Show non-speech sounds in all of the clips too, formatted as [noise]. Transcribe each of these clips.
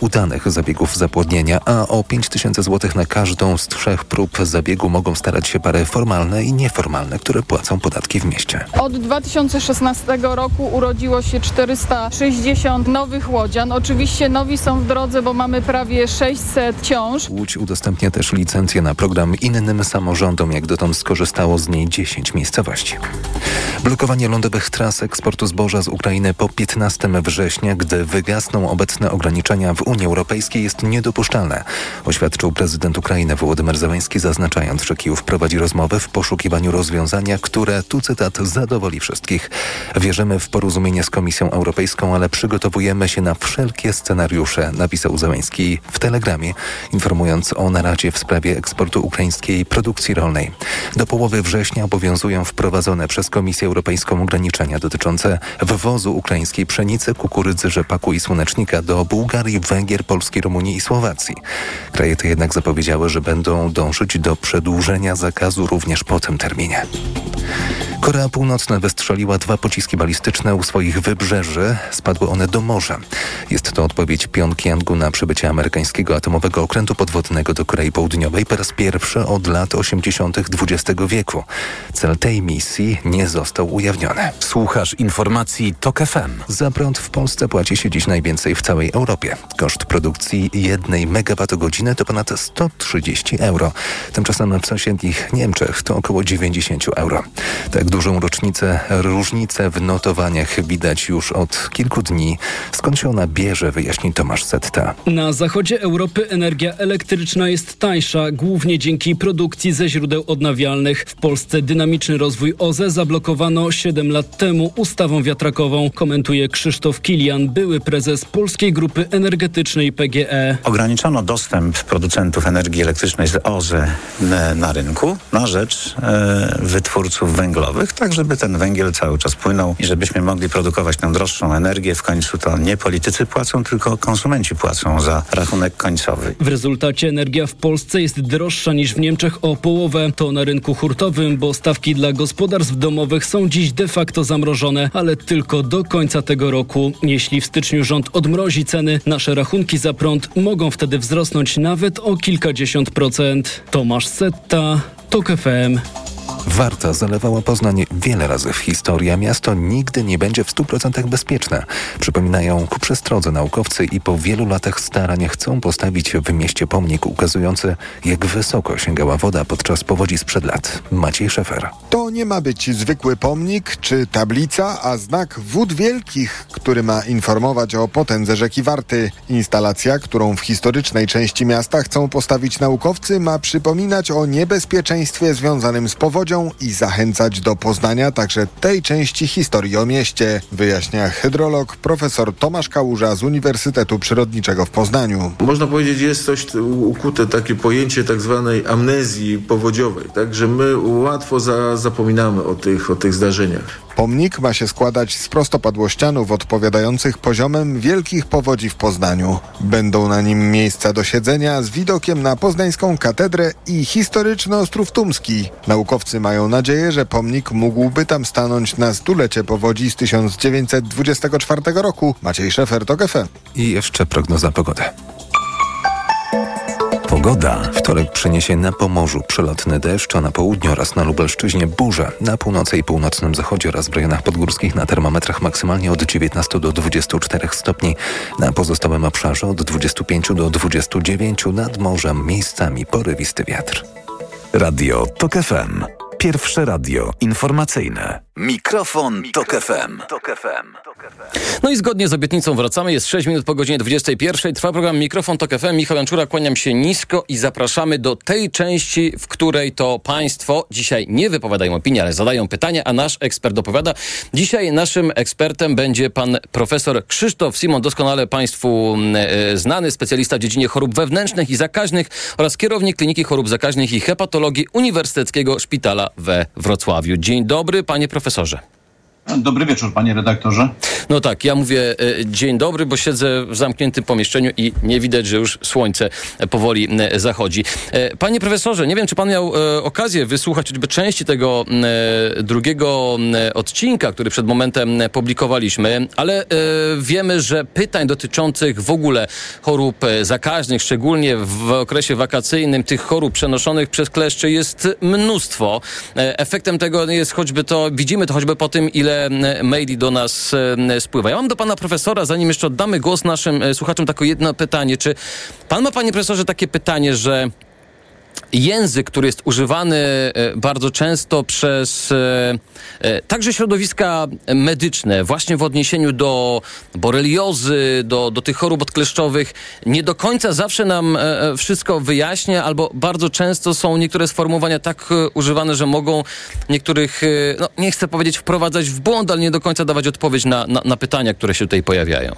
udanych zabiegów zapłodnienia, a o 5 tysięcy złotych na każdą z trzech prób zabiegu mogą starać się pary formalne i nieformalne, które płacą podatki w mieście. Od 2016 roku urodziło się 460 nowych łodzian. Oczywiście nowi są w drodze, bo mamy prawie 600 ciąż. Łódź udostępnia też licencję na program innym samorządom, jak dotąd skorzystało z niej 10 miejscowości. Blokowanie lądowych tras eksportu zboża z Ukrainy po 15 września, gdy wygasną obecne ograniczenia w Unii Europejskiej jest niedopuszczalne, oświadczył prezydent Ukrainy Wołodymyr Zełański, zaznaczając, że Kijów prowadzi rozmowy w poszukiwaniu rozwiązania, które, tu cytat, zadowoli wszystkich. Wierzymy w porozumienie z Komisją Europejską, ale przygotowujemy się na wszelkie scenariusze, napisał Zełański w telegramie, informując o naradzie w sprawie eksportu ukraińskiej produkcji rolnej. Do połowy września obowiązują wprowadzone przez Komisję Europejską ograniczenia dotyczące wwozu ukraińskiej pszenicy, kukurydzy, rzepaku i słonecznika do Bułgarii, Węgier, Polski, Rumunii i Słowacji. Kraje te jednak zapowiedziały, że będą dążyć do przedłużenia zakazu również po tym terminie. Korea Północna wystrzeliła dwa pociski balistyczne u swoich wybrzeży. Spadły one do morza. Jest to odpowiedź Pjongjangu na przybycie amerykańskiego atomowego okrętu podwodnego do Korei Południowej po raz pierwszy od lat 80. XX wieku. Cel tej misji nie został ujawniony. Słuchasz informacji TOK FM. Za prąd w Polsce płaci się dziś najwięcej w całej Europie. Koszt produkcji jednej megawattogodziny to ponad 130 euro. Tymczasem w sąsiednich Niemczech to około 90 euro. Tak dużą rocznicę, różnicę w notowaniach widać już od kilku dni. Skąd się ona bierze, wyjaśni Tomasz Setta. Na zachodzie Europy energia elektryczna jest tańsza, głównie dzięki produkcji ze źródeł odnawialnych. W Polsce dynamiczny rozwój OZE zablokowano 7 lat temu ustawą wiatrakową, komentuje Krzysztof Kilian, były prezes Polskiej Grupy Energetycznej PGE. Ograniczono dostęp producentów energii elektrycznej z OZE na rynku na rzecz e, wytwórców węglowych, tak żeby ten węgiel cały czas płynął i żebyśmy mogli produkować tę droższą energię. W końcu to nie politycy płacą, tylko konsumenci płacą za rachunek końcowy. W rezultacie energia w Polsce jest droższa niż w Niemczech o połowę. To na rynku hurtowym, bo stawki dla gospodarstw domowych są dziś de facto zamrożone, ale tylko do końca tego roku. Jeśli w styczniu rząd odmrozi ceny, nasze rachunki za prąd mogą wtedy wzrosnąć nawet o kilkadziesiąt procent. Tomasz Setta, TOK FM. Warta zalewała Poznań wiele razy w historii, a miasto nigdy nie będzie w 100% bezpieczne. Przypominają ku przestrodze naukowcy i po wielu latach starań chcą postawić w mieście pomnik ukazujący, jak wysoko sięgała woda podczas powodzi sprzed lat. Maciej Szefer. To nie ma być zwykły pomnik czy tablica, a znak wód wielkich, który ma informować o potędze rzeki Warty. Instalacja, którą w historycznej części miasta chcą postawić naukowcy, ma przypominać o niebezpieczeństwie związanym z i zachęcać do poznania także tej części historii o mieście, wyjaśnia hydrolog profesor Tomasz Kałuża z Uniwersytetu Przyrodniczego w Poznaniu. Można powiedzieć, jest coś ukute takie pojęcie tak zwanej amnezji powodziowej, tak, że my łatwo za, zapominamy o tych, o tych zdarzeniach. Pomnik ma się składać z prostopadłościanów odpowiadających poziomem wielkich powodzi w Poznaniu. Będą na nim miejsca do siedzenia z widokiem na poznańską katedrę i historyczny Ostrów Tumski. Naukowcy mają nadzieję, że pomnik mógłby tam stanąć na stulecie powodzi z 1924 roku. Maciej Szefer, TOK FM. I jeszcze prognoza pogody. Pogoda. Wtorek przyniesie na Pomorzu przelotny deszcz, a na południu oraz na Lubelszczyźnie burze. Na północy i północnym zachodzie oraz w rejonach podgórskich na termometrach maksymalnie od 19 do 24 stopni. Na pozostałym obszarze od 25 do 29 nad morzem miejscami porywisty wiatr. Radio TOK FM. Pierwsze radio informacyjne. Mikrofon, Mikrofon Tok FM. Tok FM. No i zgodnie z obietnicą wracamy. Jest 6 minut po godzinie 21. Trwa program Mikrofon Tok FM. Michał Janczura, kłaniam się nisko i zapraszamy do tej części, w której to państwo dzisiaj nie wypowiadają opinii, ale zadają pytania, a nasz ekspert opowiada. Dzisiaj naszym ekspertem będzie pan profesor Krzysztof Simon, doskonale państwu e, znany, specjalista w dziedzinie chorób wewnętrznych i zakaźnych oraz kierownik Kliniki Chorób Zakaźnych i Hepatologii Uniwersyteckiego Szpitala we Wrocławiu. Dzień dobry, panie profesorze. Dobry wieczór, panie redaktorze. No tak, ja mówię e, dzień dobry, bo siedzę w zamkniętym pomieszczeniu i nie widać, że już słońce powoli e, zachodzi. E, panie profesorze, nie wiem, czy pan miał okazję wysłuchać choćby części tego drugiego odcinka, który przed momentem publikowaliśmy, ale wiemy, że pytań dotyczących w ogóle chorób zakaźnych, szczególnie w okresie wakacyjnym, tych chorób przenoszonych przez kleszcze jest mnóstwo. Efektem tego jest choćby to, widzimy to choćby po tym, ile maili do nas spływa. Ja mam do pana profesora, zanim jeszcze oddamy głos naszym e, słuchaczom, takie jedno pytanie. Czy pan ma, panie profesorze, takie pytanie, że język, który jest używany e, bardzo często przez e, e, także środowiska medyczne, właśnie w odniesieniu do boreliozy, do, do tych chorób odkleszczowych, nie do końca zawsze nam wszystko wyjaśnia, albo bardzo często są niektóre sformułowania tak używane, że mogą niektórych, no nie chcę powiedzieć wprowadzać w błąd, ale nie do końca dawać odpowiedź na, na, na pytania, które się tutaj pojawiają.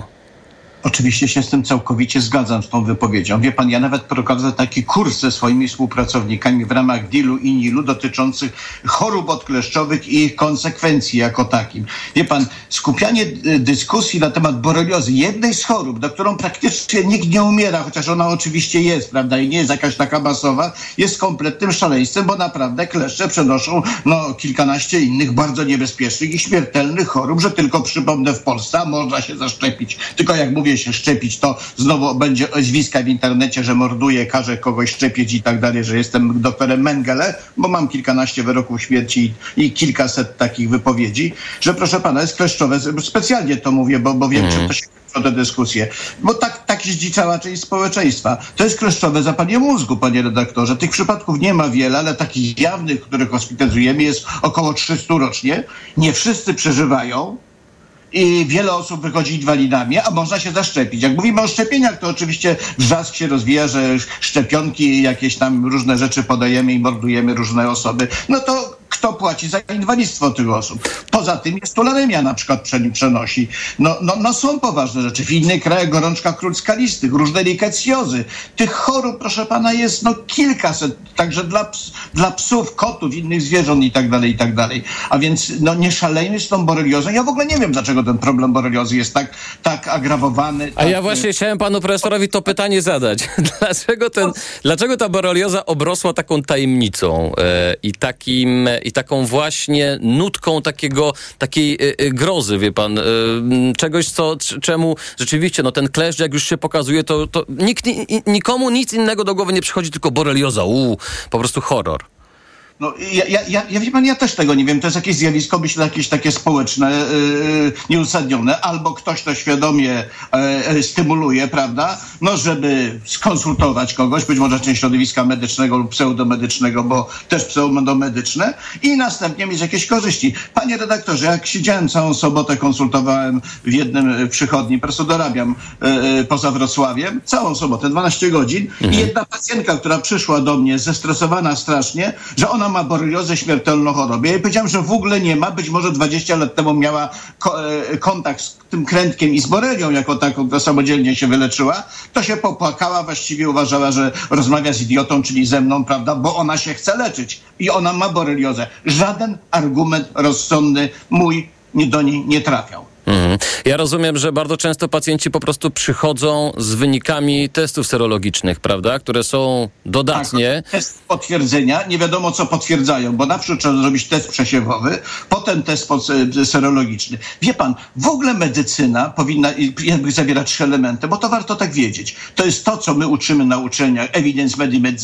Oczywiście się z tym całkowicie zgadzam, z tą wypowiedzią. Wie pan, ja nawet prowadzę taki kurs ze swoimi współpracownikami w ramach DIL-u i NIL-u dotyczących chorób odkleszczowych i ich konsekwencji jako takim. Wie pan, skupianie dyskusji na temat boreliozy, jednej z chorób, do którą praktycznie nikt nie umiera, chociaż ona oczywiście jest, prawda, i nie jest jakaś taka masowa, jest kompletnym szaleństwem, bo naprawdę kleszcze przenoszą no, kilkanaście innych bardzo niebezpiecznych i śmiertelnych chorób, że tylko przypomnę w Polsce, można się zaszczepić. Tylko jak mówię, się szczepić, to znowu będzie zwiska w internecie, że morduje, każe kogoś szczepić i tak dalej, że jestem doktorem Mengele, bo mam kilkanaście wyroków śmierci i, kilkaset takich wypowiedzi, że proszę pana, jest kleszczowe. Specjalnie to mówię, bo, bo wiem, mm. że to się te dyskusje. Bo tak, tak zdziczała część społeczeństwa. To jest kleszczowe zapalenie mózgu, panie redaktorze. Tych przypadków nie ma wiele, ale takich jawnych, których hospitalizujemy jest około 300 rocznie. Nie wszyscy przeżywają i wiele osób wychodzi inwalidami, a można się zaszczepić. Jak mówimy o szczepieniach, to oczywiście wrzask się rozwija, że szczepionki, jakieś tam różne rzeczy podajemy i mordujemy różne osoby. No to kto płaci za inwalidztwo tych osób. Poza tym jest tularemia na przykład przenosi. No, no, no są poważne rzeczy. W innych krajach gorączka król skalistych, różne rikecjozy. Tych chorób, proszę pana, jest no kilkaset. Także dla, ps dla psów, kotów, innych zwierząt i tak dalej, i tak dalej. A więc no nie szalejmy z tą boreliozą. Ja w ogóle nie wiem, dlaczego ten problem boreliozy jest tak, tak agrawowany. A tak... ja właśnie chciałem panu profesorowi to pytanie zadać. [laughs] dlaczego, ten, dlaczego ta borelioza obrosła taką tajemnicą e, i takim i taką właśnie nutką takiego, takiej y, y, grozy, wie pan, y, czegoś, co, czemu rzeczywiście, no ten kleszcz, jak już się pokazuje, to, to nikt, nikomu nic innego do głowy nie przychodzi, tylko borelioza, uuu, po prostu horror. No, ja, ja, ja, ja, wie pan, ja też tego nie wiem. To jest jakieś zjawisko, myślę, jakieś takie społeczne, yy, nieuzasadnione. Albo ktoś to świadomie yy, stymuluje, prawda? No, żeby skonsultować kogoś, być może część środowiska medycznego lub pseudomedycznego, bo też pseudomedyczne i następnie mieć jakieś korzyści. Panie redaktorze, jak siedziałem całą sobotę, konsultowałem w jednym przychodni, po prostu dorabiam yy, poza Wrocławiem, całą sobotę, 12 godzin mhm. i jedna pacjentka, która przyszła do mnie zestresowana strasznie, że ona ona ma boreliozę śmiertelną chorobę. Ja jej powiedziałem, że w ogóle nie ma. Być może 20 lat temu miała ko e, kontakt z tym krętkiem i z borelią, jako taką, która samodzielnie się wyleczyła. To się popłakała, właściwie uważała, że rozmawia z idiotą, czyli ze mną, prawda, bo ona się chce leczyć i ona ma boreliozę. Żaden argument rozsądny mój do niej nie trafiał. Mhm. Ja rozumiem, że bardzo często pacjenci po prostu przychodzą z wynikami testów serologicznych, prawda? Które są dodatnie. Tak, test potwierdzenia, nie wiadomo co potwierdzają, bo najpierw trzeba zrobić test przesiewowy, potem test serologiczny. Wie pan, w ogóle medycyna powinna jakby zawierać trzy elementy, bo to warto tak wiedzieć. To jest to, co my uczymy na uczelniach, evidence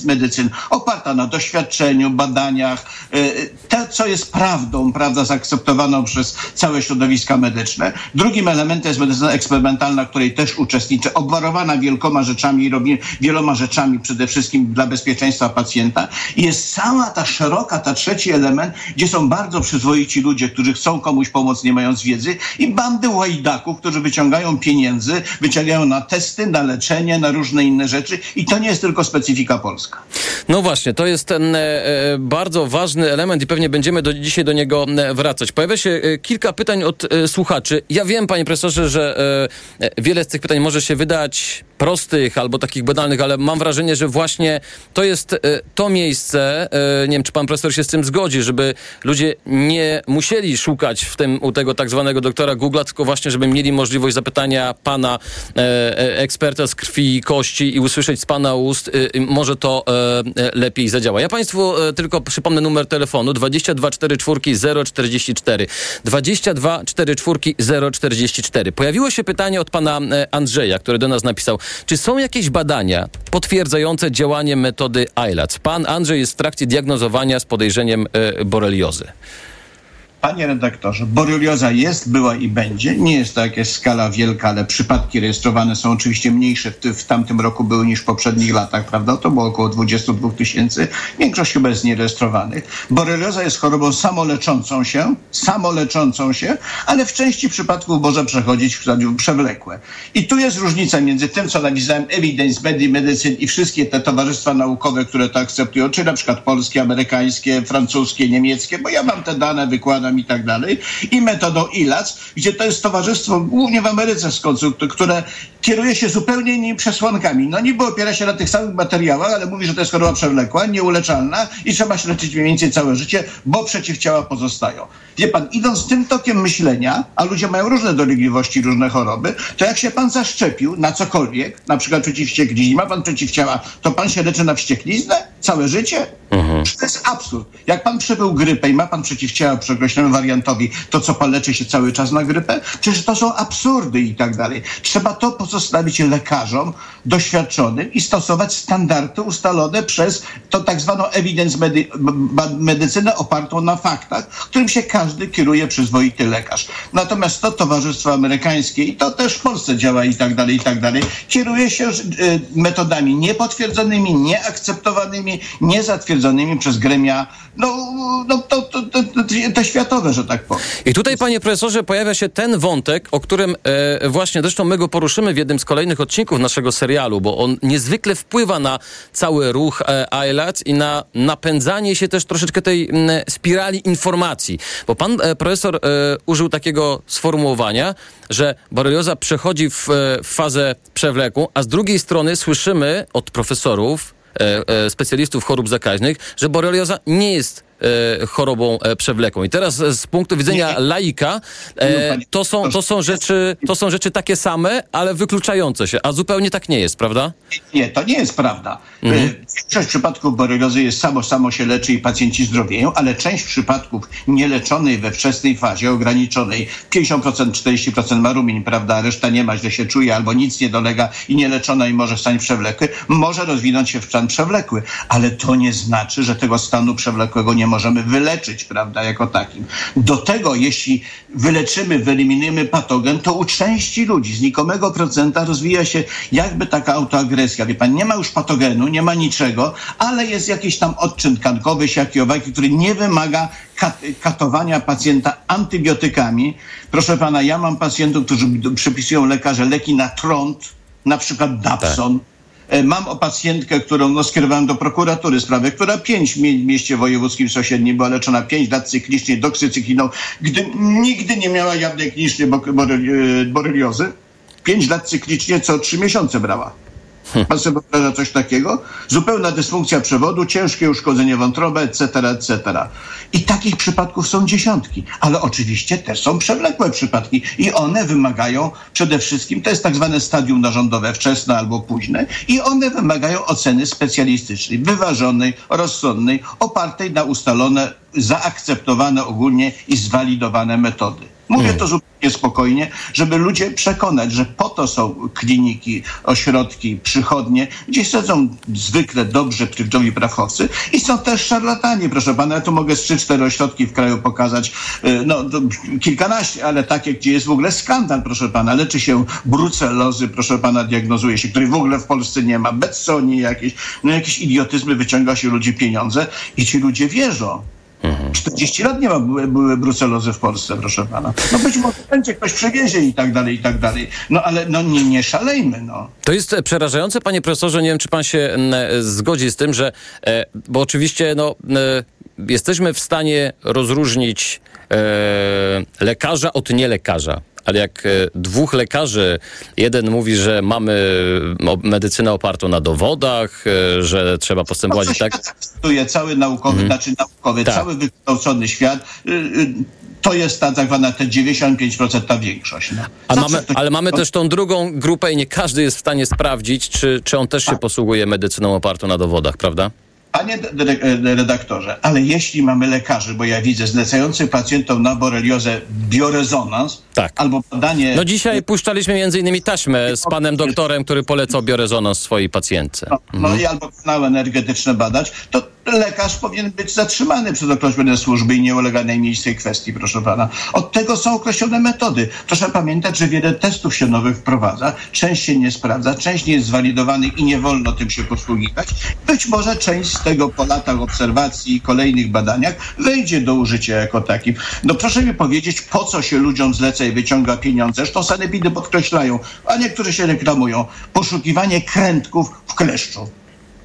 medicine, oparta na doświadczeniu, badaniach, y, to, co jest prawdą, prawda, zaakceptowaną przez całe środowiska medyczne. Drugim elementem jest medycyna eksperymentalna, której też uczestniczę, obwarowana wielkoma rzeczami robi wieloma rzeczami przede wszystkim dla bezpieczeństwa pacjenta. I jest cała ta szeroka, ta trzeci element, gdzie są bardzo przyzwoici ludzie, którzy chcą komuś pomóc, nie mając wiedzy i bandy łajdaków, którzy wyciągają pieniędzy, wyciągają na testy, na leczenie, na różne inne rzeczy i to nie jest tylko specyfika polska. No właśnie, to jest ten e, e bardzo ważny element i pewnie będziemy do, dzisiaj do niego e, wracać. Pojawia się kilka pytań od słuchaczy. Ja wiem, panie profesorze, że e, wiele z tych pytań może się wydać prostych albo takich banalnych, ale mam wrażenie, że właśnie to jest to miejsce, nie wiem, czy pan profesor się z tym zgodzi, żeby ludzie nie musieli szukać w tym, u tego tak zwanego doktora Google'a, tylko właśnie, żeby mieli możliwość zapytania pana eksperta z krwi i kości i usłyszeć z pana ust, może to lepiej zadziała. Ja państwu tylko przypomnę numer telefonu 2244 044 2244 044. Pojawiło się pytanie od pana e, Andrzeja, który do nas napisał, czy są jakieś badania potwierdzające działanie metody ILAC? Pan Andrzej jest w trakcie diagnozowania z podejrzeniem e, boreliozy. Panie redaktorze, borelioza jest, była i będzie. Nie jest to jakaś skala wielka, ale przypadki rejestrowane są oczywiście mniejsze w, w tamtym roku były niż w poprzednich latach, prawda? To było około 22 tysięcy. Większość chyba jest nierejestrowanych. Borelioza jest chorobą samoleczącą się, samoleczącą się, ale w części przypadków może przechodzić w stadium przewlekłe. I tu jest różnica między tym, co napisałem Evidence, Medicine i wszystkie te towarzystwa naukowe, które to akceptują, czy na przykład polskie, amerykańskie, francuskie, niemieckie, bo ja mam te dane, wykładam i tak dalej, i metodą ILAC, gdzie to jest towarzystwo głównie w Ameryce skąd, które kieruje się zupełnie innymi przesłankami. No niby opiera się na tych samych materiałach, ale mówi, że to jest choroba przewlekła, nieuleczalna i trzeba się leczyć mniej więcej całe życie, bo przeciwciała pozostają. Wie pan, idąc tym tokiem myślenia, a ludzie mają różne dolegliwości, różne choroby, to jak się pan zaszczepił na cokolwiek, na przykład przeciw wściekliźnie, ma pan przeciwciała, to pan się leczy na wściekliznę całe życie? Mhm. To jest absurd. Jak pan przebył grypę i ma pan przeciwciała przy określonym wariantowi, to co pan leczy się cały czas na grypę? Przecież to są absurdy i tak dalej. Trzeba to pozostawić lekarzom doświadczonym i stosować standardy ustalone przez to tak zwaną evidence medy medycynę opartą na faktach, którym się każdy kieruje przyzwoity lekarz. Natomiast to towarzystwo amerykańskie i to też w Polsce działa i tak dalej, i tak dalej, kieruje się y, metodami niepotwierdzonymi, nieakceptowanymi, niezatwierdzonymi przez gremia, no, no to, to, to, te światowe, że tak powiem. I tutaj, panie profesorze, pojawia się ten wątek, o którym e, właśnie zresztą my go poruszymy w jednym z kolejnych odcinków naszego serialu, bo on niezwykle wpływa na cały ruch e, ILAC i na napędzanie się też troszeczkę tej m, spirali informacji. Bo pan e, profesor e, użył takiego sformułowania, że borelioza przechodzi w, e, fazę przewlekłą, a z drugiej strony słyszymy od profesorów, e, e, specjalistów chorób zakaźnych, że borelioza nie jest e, chorobą e, przewlekłą. I teraz e, z punktu widzenia laika e, to, są, to, są rzeczy, to są rzeczy takie same, ale wykluczające się, a zupełnie tak nie jest, prawda? Nie, to nie jest prawda. Mhm. E, większość przypadków boreliozy jest samo, samo się leczy i pacjenci zdrowieją, ale część przypadków nieleczonej we wczesnej fazie, ograniczonej, 50%, 40% ma rumień, prawda, reszta nie ma, źle się czuje albo nic nie dolega i nieleczona i może stan przewlekły, może rozwinąć się w stan przewlekły, ale to nie znaczy, że tego stanu przewlekłego nie możemy wyleczyć, prawda, jako takim. Do tego, jeśli wyleczymy, wyeliminujemy patogen, to u części ludzi, znikomego procenta rozwija się jakby taka autoagresja. Wie pan, nie ma już patogenu, nie ma niczego, ale jest jakiś tam odczyn kankowy, siaki, owaki, który nie wymaga kat katowania pacjenta antybiotykami. Proszę pana, ja mam pacjentów, którzy przypisują lekarze leki na trąd, na przykład Dapson. Tak mam o pacjentkę, którą no, skierowałem do prokuratury sprawę, która pięć w mieście wojewódzkim sąsiednim była leczona pięć lat cyklicznie doksycykliną, gdy nigdy nie miała jawnej klinicznej e, boreliozy. Pięć lat cyklicznie co trzy miesiące brała. Pan sobie wyobraża coś takiego? Zupełna dysfunkcja przewodu, ciężkie uszkodzenie wątroby, etc., etc. I takich przypadków są dziesiątki. Ale oczywiście też są przewlekłe przypadki i one wymagają przede wszystkim, to jest tak zwane stadium narządowe, wczesne albo późne, i one wymagają oceny specjalistycznej, wyważonej, rozsądnej, opartej na ustalone, zaakceptowane ogólnie i zwalidowane metody. Mówię hmm. to zupełnie spokojnie, żeby ludzie przekonać, że po to są kliniki, ośrodki, przychodnie, gdzie siedzą zwykle dobrze prawidłowi prawchowcy i są też szarlatani, proszę pana. Ja tu mogę z trzy, cztery ośrodki w kraju pokazać, y, no kilkanaście, ale takie, gdzie jest w ogóle skandal, proszę pana. Leczy się brucelozy, proszę pana, diagnozuje się, której w ogóle w Polsce nie ma, Betsoni jakieś, no jakieś idiotyzmy, wyciąga się ludzi pieniądze i ci ludzie wierzą. 40 lat nie ma były, były brucelozy w Polsce, proszę pana. No być może będzie ktoś przewiezie i tak dalej, i tak dalej. No ale no nie, nie szalejmy, no. To jest e, przerażające, panie profesorze. Nie wiem, czy pan się e, zgodzi z tym, że, e, bo oczywiście, no, jesteśmy w stanie rozróżnić lekarza od nielekarza ale jak e, dwóch lekarzy, jeden mówi, że mamy medycynę opartą na dowodach, e, że trzeba postępować no, tak. Świat cały naukowy, mhm. znaczy naukowy, tak. cały wykształcony świat. Y, y, to jest ta tak zwana te 95% ta większość. No. Mamy, ale mamy też tą drugą grupę i nie każdy jest w stanie sprawdzić, czy, czy on też się tak. posługuje medycyną opartą na dowodach, prawda? Panie redaktorze, ale jeśli mamy lekarzy, bo ja widzę zlecających pacjentom na boreliozę biorezonans tak. albo badanie... No dzisiaj puszczaliśmy między innymi taśmę z panem doktorem, który polecał biorezonans swojej pacjentce. No, no mhm. i albo kanał energetyczne badać, to lekarz powinien być zatrzymany przez określone służby i nie ulega najmniejszej kwestii, proszę pana. Od tego są określone metody. Proszę pamiętać, że wiele testów się nowych wprowadza, część się nie sprawdza, część nie jest zwalidowany i nie wolno tym się posługiwać. Być może część z tego po latach obserwacji i kolejnych badaniach wejdzie do użycia jako takim. No proszę mi powiedzieć, po co się ludziom zleca i wyciąga pieniądze? Zresztą sanepidy podkreślają, a niektórzy się reklamują. Poszukiwanie krętków w kleszczu.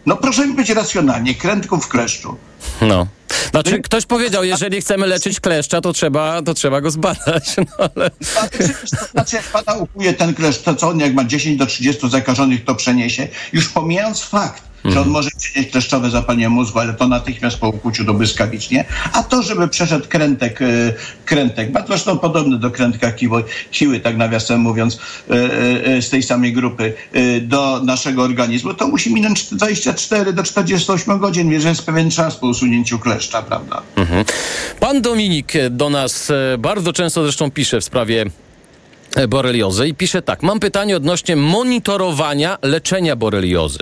No proszę mi być racjonalnie, krętków w kleszczu. No. Znaczy, ktoś powiedział, jeżeli chcemy leczyć kleszcza, to trzeba, to trzeba go zbadać. [laughs] No, ale... Znaczy, jak pana upuje ten kleszcz, to co on jak ma 10 do 30 zakażonych, to przeniesie. Już pomijając fakt, że on mhm. może przynieść kleszczowe zapalenie mózgu, ale to natychmiast po ukłuciu do błyskawicznie. A to, żeby przeszedł krętek, e, krętek, zresztą podobny do krętka kiły, kiły tak nawiasem mówiąc, e, e, z tej samej grupy do naszego organizmu, to musi minąć 24 do 48 godzin, jeżeli jest pewien czas po usunięciu kleszcza, prawda? Mhm. Pan Dominik do nas bardzo często zresztą pisze w sprawie boreliozy i pisze tak. Mam pytanie odnośnie monitorowania leczenia boreliozy.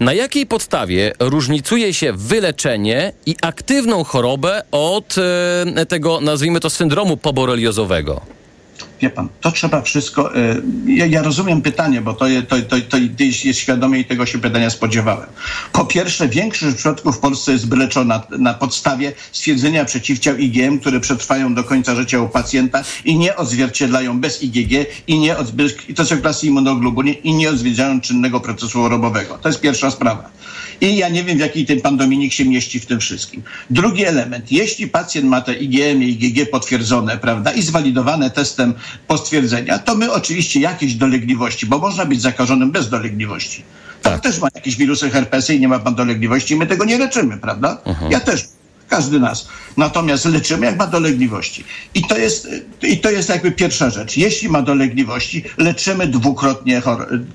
Na jakiej podstawie różnicuje się wyleczenie i aktywną chorobę od e, tego, nazwijmy to, syndromu poboreliozowego? Wie pan, to trzeba wszystko. E, ja, ja rozumiem pytanie, bo to, to, to, to jest świadomie i tego się pytania spodziewałem. Po pierwsze, większość przypadków w Polsce jest wyleczona na podstawie stwierdzenia przeciwciał IgM, które przetrwają do końca życia u pacjenta i nie odzwierciedlają bez IgG i nie od, to są klasy immunoglobulinie i nie odzwierciedlają czynnego procesu chorobowego. To jest pierwsza sprawa. I ja nie wiem, w jakiej ten pan Dominik się mieści w tym wszystkim. Drugi element. Jeśli pacjent ma te IgM i IgG potwierdzone, prawda, i zwalidowane testem postwierdzenia, to my oczywiście jakieś dolegliwości, bo można być zakażonym bez dolegliwości. Tak. też ma jakieś wirusy herpesy i nie ma pan dolegliwości, my tego nie leczymy, prawda? Uh-huh. Ja też każdy nas. Natomiast leczymy, jak ma dolegliwości. I to jest, i to jest jakby pierwsza rzecz. Jeśli ma dolegliwości, leczymy dwukrotnie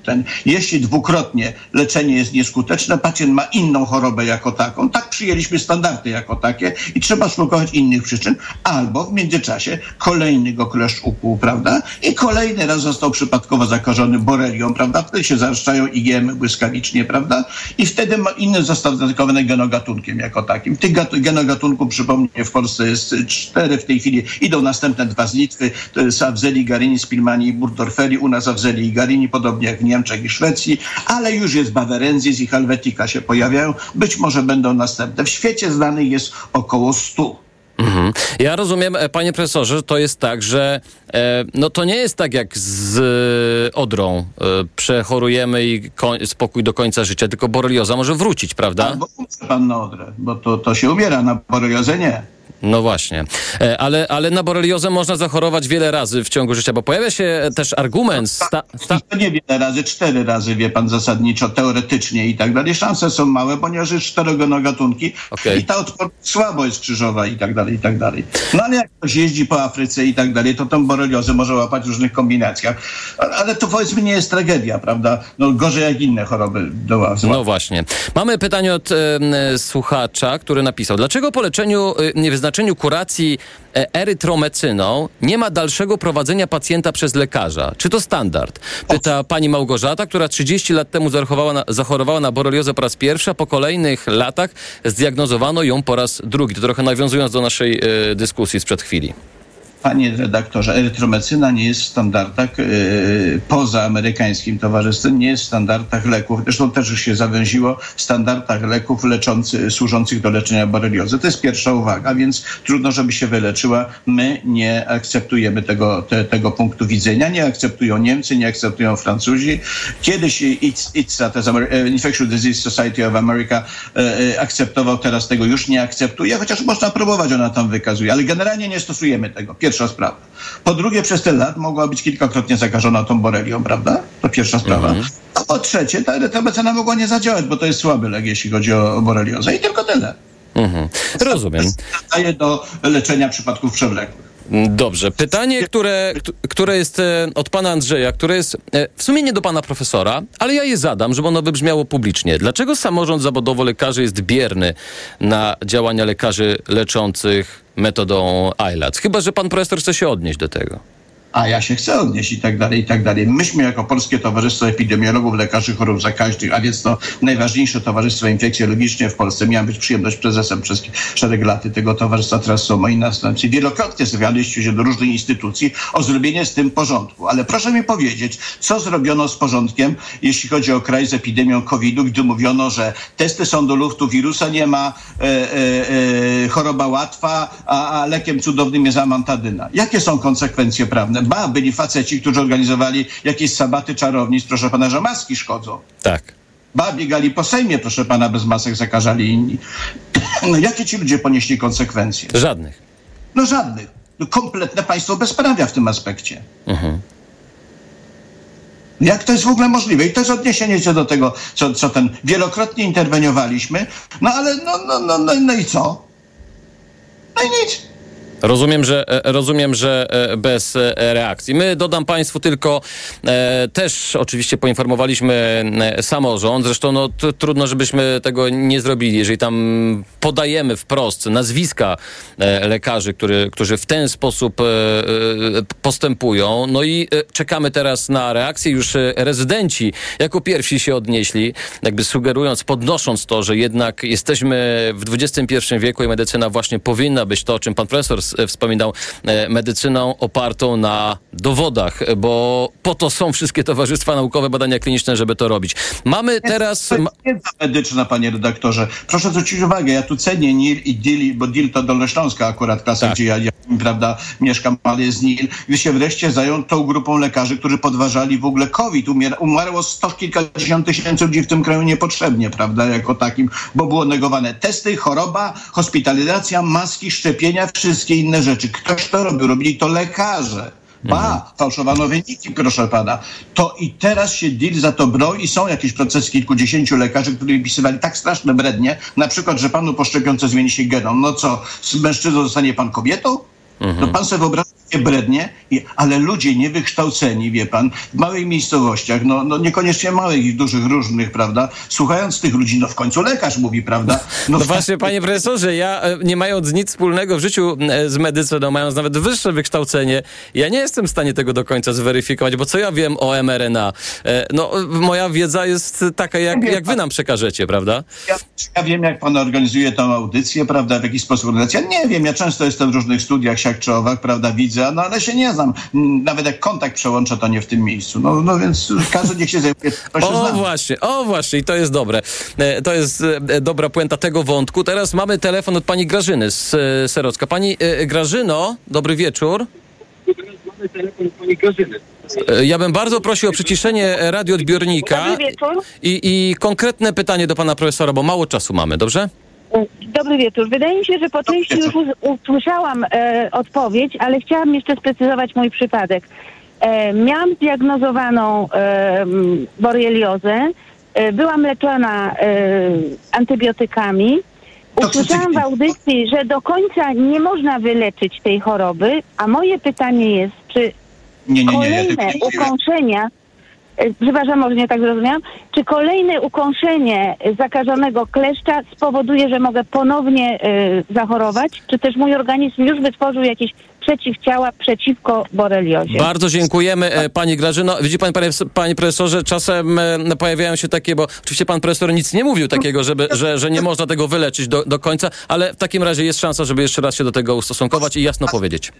ten. Jeśli dwukrotnie leczenie jest nieskuteczne, pacjent ma inną chorobę jako taką. Tak przyjęliśmy standardy jako takie i trzeba szukać innych przyczyn. Albo w międzyczasie kolejny go kleszcz ukuł, prawda? I kolejny raz został przypadkowo zakażony borelią, prawda? Wtedy się zaszczają IgM błyskawicznie, prawda? I wtedy ma inny został zatakowany genogatunkiem jako takim. Tych genogatunków gatunku, przypomnę, w Polsce jest cztery, w tej chwili. Idą następne dwa z Litwy, to jest Avzeli, Garini, Spilmani i Burdorferi, u nas Avzeli i Garini, podobnie jak w Niemczech i Szwecji, ale już jest Baverenzis i Helvetica się pojawiają, być może będą następne. W świecie znanych jest około stu. Mhm. Ja rozumiem, e, panie profesorze, to jest tak, że e, no to nie jest tak jak z e, odrą. E, przechorujemy i spokój do końca życia, tylko borelioza może wrócić, prawda? Albo pan na odrę, bo to, to się umiera, na boreliozę nie. No właśnie. E, ale, ale na boreliozę można zachorować wiele razy w ciągu życia, bo pojawia się też argument... Sta, sta... To nie wiele razy, cztery razy, wie pan, zasadniczo, teoretycznie i tak dalej. Szanse są małe, ponieważ jest czterogonogatunki okay. i ta odporność słabo jest krzyżowa i tak dalej, i tak dalej. No ale jak ktoś jeździ po Afryce i tak dalej, to tą boreliozę może łapać w różnych kombinacjach. Ale to powiedzmy nie jest tragedia, prawda? No gorzej jak inne choroby do No właśnie. Mamy pytanie od e, słuchacza, który napisał. Dlaczego po leczeniu e, nie wyznaczenia przeznaczeniu kuracji e, erytromecyną nie ma dalszego prowadzenia pacjenta przez lekarza. Czy to standard? Pyta pani Małgorzata, która 30 lat temu zachorowała na, zachorowała na boreliozę po raz pierwszy, a po kolejnych latach zdiagnozowano ją po raz drugi. To trochę nawiązując do naszej y, dyskusji sprzed chwili. Panie redaktorze, erytromecyna nie jest w standardach yy, poza amerykańskim towarzystwem, nie jest w standardach leków, zresztą też już się zawęziło w standardach leków leczący, służących do leczenia boreliozy. To jest pierwsza uwaga, więc trudno, żeby się wyleczyła. My nie akceptujemy tego, te, tego punktu widzenia, nie akceptują Niemcy, nie akceptują Francuzi. Kiedyś ITSA, to jest Infectious Disease Society of America, yy, akceptował, teraz tego już nie akceptuje, chociaż można próbować, ona tam wykazuje, ale generalnie nie stosujemy tego pierwsza sprawa. Po drugie, przez ten lat mogła być kilkakrotnie zakażona tą borelią, prawda? To pierwsza sprawa. Mhm. A po trzecie, ta erytromycena mogła nie zadziałać, bo to jest słaby lek, jeśli chodzi o boreliozę. I tylko tyle. Mhm. Rozumiem. Daje do leczenia przypadków przewlekłych. Dobrze. Pytanie, które, które jest e, od pana Andrzeja, które jest e, w sumie nie do pana profesora, ale ja je zadam, żeby ono wybrzmiało publicznie. Dlaczego samorząd zawodowo lekarzy jest bierny na działania lekarzy leczących metodą ILAC? Chyba, że pan profesor chce się odnieść do tego a ja się chcę odnieść i tak dalej, i tak dalej. Myśmy jako Polskie Towarzystwo Epidemiologów Lekarzy Chorób Zakaźnych, a więc to najważniejsze towarzystwo infekcjologiczne w Polsce, miałem być przyjemność prezesem przez szereg lat tego towarzystwa, teraz są moi następcy. Wielokrotnie zwracaliście się do różnych instytucji o zrobienie z tym porządku. Ale proszę mi powiedzieć, co zrobiono z porządkiem, jeśli chodzi o kraj z epidemią COVID-u, gdy mówiono, że testy są do luftu, wirusa nie ma, e, e, e, choroba łatwa, a, a lekiem cudownym jest amantadyna. Jakie są konsekwencje prawne? Ba, byli faceci, którzy organizowali jakieś sabaty czarownic, proszę pana, że maski szkodzą. Tak. Ba, biegali po Sejmie, proszę pana, bez masek zakażali inni. [clears throat] No jakie ci ludzie ponieśli konsekwencje? Żadnych. No żadnych. No, kompletne państwo bezprawia w tym aspekcie. Mhm. Jak to jest w ogóle możliwe? I to jest odniesienie się do tego, co, co ten wielokrotnie interweniowaliśmy. No ale no, no, no, no, no i co? No i nic. Rozumiem, że, e, rozumiem, że e, bez e, reakcji. My dodam Państwu tylko, też oczywiście poinformowaliśmy samorząd, zresztą no, trudno, żebyśmy tego nie zrobili, jeżeli tam podajemy wprost nazwiska lekarzy, który, którzy w ten sposób postępują. No i czekamy teraz na reakcję. Już rezydenci jako pierwsi się odnieśli, jakby sugerując, podnosząc to, że jednak jesteśmy w XXI wieku i medycyna właśnie powinna być to, o czym pan profesor E, wspominał, e, medycyną opartą na dowodach, bo po to są wszystkie towarzystwa naukowe, badania kliniczne, żeby to robić. Mamy teraz... Wiedza medyczna, panie redaktorze. Proszę zwrócić uwagę, ja tu cenię NIL i DIL, bo DIL to Dolnośląska akurat klasa, tak. gdzie ja, ja prawda, mieszkam, ale jest NIL, gdy się wreszcie zajął tą grupą lekarzy, którzy podważali w ogóle COVID. Umier umarło sto kilkadziesiąt tysięcy ludzi w tym kraju niepotrzebnie, prawda, jako takim, bo było negowane testy, choroba, hospitalizacja, maski, szczepienia, wszystkie inne rzeczy. Ktoś to robił, robili to lekarze. Ba, mhm. fałszowano wyniki, proszę pana. To i teraz się deal za to broi i są jakieś procesy kilkudziesięciu lekarzy, którzy pisywali tak straszne brednie, na przykład, że panu po szczepionce zmieni się genom. No co, z mężczyzną zostanie pan kobietą? Mhm. No pan sobie wyobraża brednie, ale ludzie niewykształceni, wie pan, w małych miejscowościach, no, no niekoniecznie małych i dużych, różnych, prawda, słuchając tych ludzi, no w końcu lekarz mówi, prawda? No, no właśnie, panie profesorze, ja e, nie mając nic wspólnego w życiu e, z medycyną, mając nawet wyższe wykształcenie, ja nie jestem w stanie tego do końca zweryfikować, bo co ja wiem o mRNA? E, no, moja wiedza jest taka, jak, jak wy nam przekażecie, prawda? Ja, ja wiem, jak pan organizuje tą audycję, prawda, w jaki sposób organizacja. Nie wiem, ja często jestem w różnych studiach, siak czy owak, prawda, widzę widzę, no ale się nie znam. Nawet jak kontakt przełączę, to nie w tym miejscu. No, no więc każdy niech się zajmuje. O właśnie, o właśnie, i to jest dobre. E, to jest e, dobra puenta tego wątku. Teraz mamy telefon od pani Grażyny z e, Serocka. Pani Grażyno, dobry wieczór. Mamy telefon od pani Grażyny. Ja bym bardzo prosił o przyciszenie radioodbiornika. Dobry wieczór. I, I konkretne pytanie do pana profesora, bo mało czasu mamy, dobrze? Dobry wieczór. Wydaje mi się, że po części już usłyszałam e, odpowiedź, ale chciałam jeszcze sprecyzować mój przypadek. E, miałam zdiagnozowaną e, boreliozę, e, byłam leczona e, antybiotykami. Usłyszałam w audycji, że do końca nie można wyleczyć tej choroby, a moje pytanie jest, czy nie, nie, nie, kolejne ukąszenia przepraszam, może nie tak zrozumiałam, czy kolejne ukąszenie zakażonego kleszcza spowoduje, że mogę ponownie y, zachorować, czy też mój organizm już wytworzył jakieś przeciwciała przeciwko boreliozie. Bardzo dziękujemy e, pani Grażyno. Widzi pan, panie, panie profesorze, czasem e, pojawiają się takie, bo oczywiście pan profesor nic nie mówił takiego, żeby, że, że nie można tego wyleczyć do, do końca, ale w takim razie jest szansa, żeby jeszcze raz się do tego ustosunkować i jasno powiedzieć.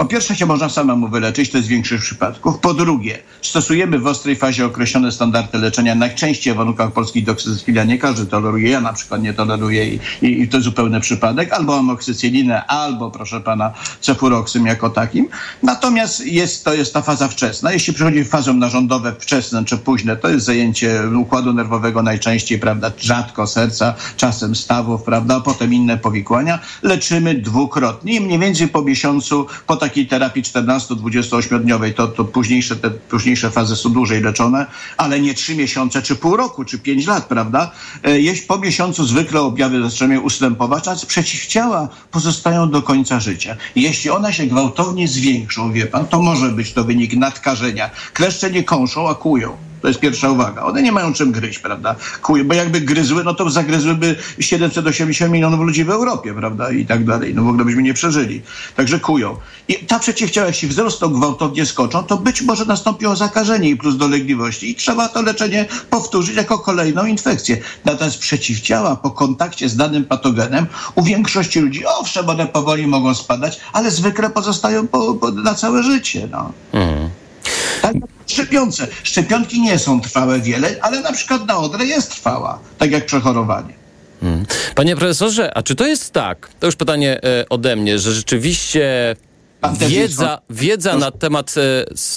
Po pierwsze się można samemu wyleczyć, to jest większość przypadków. Po drugie, stosujemy w ostrej fazie określone standardy leczenia. Najczęściej w warunkach polskich doksycyfilia nie każdy toleruje. Ja na przykład nie toleruję i, i, i to zupełny przypadek. Albo amoksycylinę, albo proszę pana cefuroksym jako takim. Natomiast jest, to jest ta faza wczesna. Jeśli przychodzi fazą narządowe wczesne czy późne, to jest zajęcie układu nerwowego najczęściej, prawda, rzadko serca, czasem stawów, prawda, potem inne powikłania. Leczymy dwukrotnie i mniej więcej po miesiącu, po takim takiej terapii 14-28-dniowej, to, to późniejsze, te późniejsze fazy są dłużej leczone, ale nie trzy miesiące, czy pół roku, czy pięć lat, prawda? E, jeśli po miesiącu zwykle objawy zaczynają ustępować, a przeciwciała pozostają do końca życia. Jeśli one się gwałtownie zwiększą, wie pan, to może być to wynik nadkażenia. Kleszcze nie kąszą, a kują. To jest pierwsza uwaga. One nie mają czym gryźć, prawda? Kuj, bo jakby gryzły, no to zagryzłyby 780 milionów ludzi w Europie, prawda? I tak dalej. No w ogóle byśmy nie przeżyli. Także kują. I ta przeciwciała, jeśli wzrosną gwałtownie skoczą, to być może nastąpiło zakażenie i plus dolegliwości i trzeba to leczenie powtórzyć jako kolejną infekcję. Natomiast przeciwciała po kontakcie z danym patogenem u większości ludzi, owszem, one powoli mogą spadać, ale zwykle pozostają po, po, na całe życie. No. Mhm. Tak, szczepionce. Szczepionki nie są trwałe wiele, ale na przykład na odrę jest trwała, tak jak przechorowanie. Hmm. Panie profesorze, a czy to jest tak, to już pytanie e, ode mnie, że rzeczywiście wiedza, wiedza na temat e,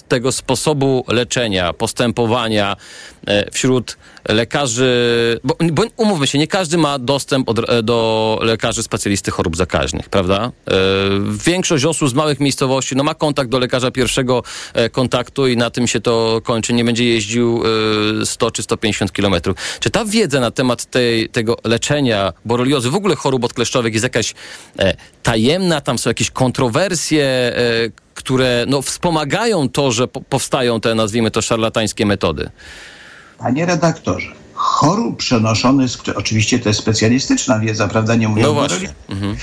tego sposobu leczenia, postępowania e, wśród lekarzy, bo, bo, umówmy się, nie każdy ma dostęp od, e, do lekarzy specjalisty chorób zakaźnych, prawda? Większość osób z małych miejscowości no, ma kontakt do lekarza pierwszego kontaktu i na tym się to kończy. Nie będzie jeździł 100 czy 150 kilometrów. Czy ta wiedza na temat tej, tego leczenia boreliozy, w ogóle chorób odkleszczowych jest jakaś tajemna? Tam są jakieś kontrowersje? E, które no, wspomagają to, że powstają te, nazwijmy to, szarlatańskie metody. Panie redaktorze, chorób przenoszonych, oczywiście to jest specjalistyczna wiedza, prawda, nie mówię no właśnie. Mhm.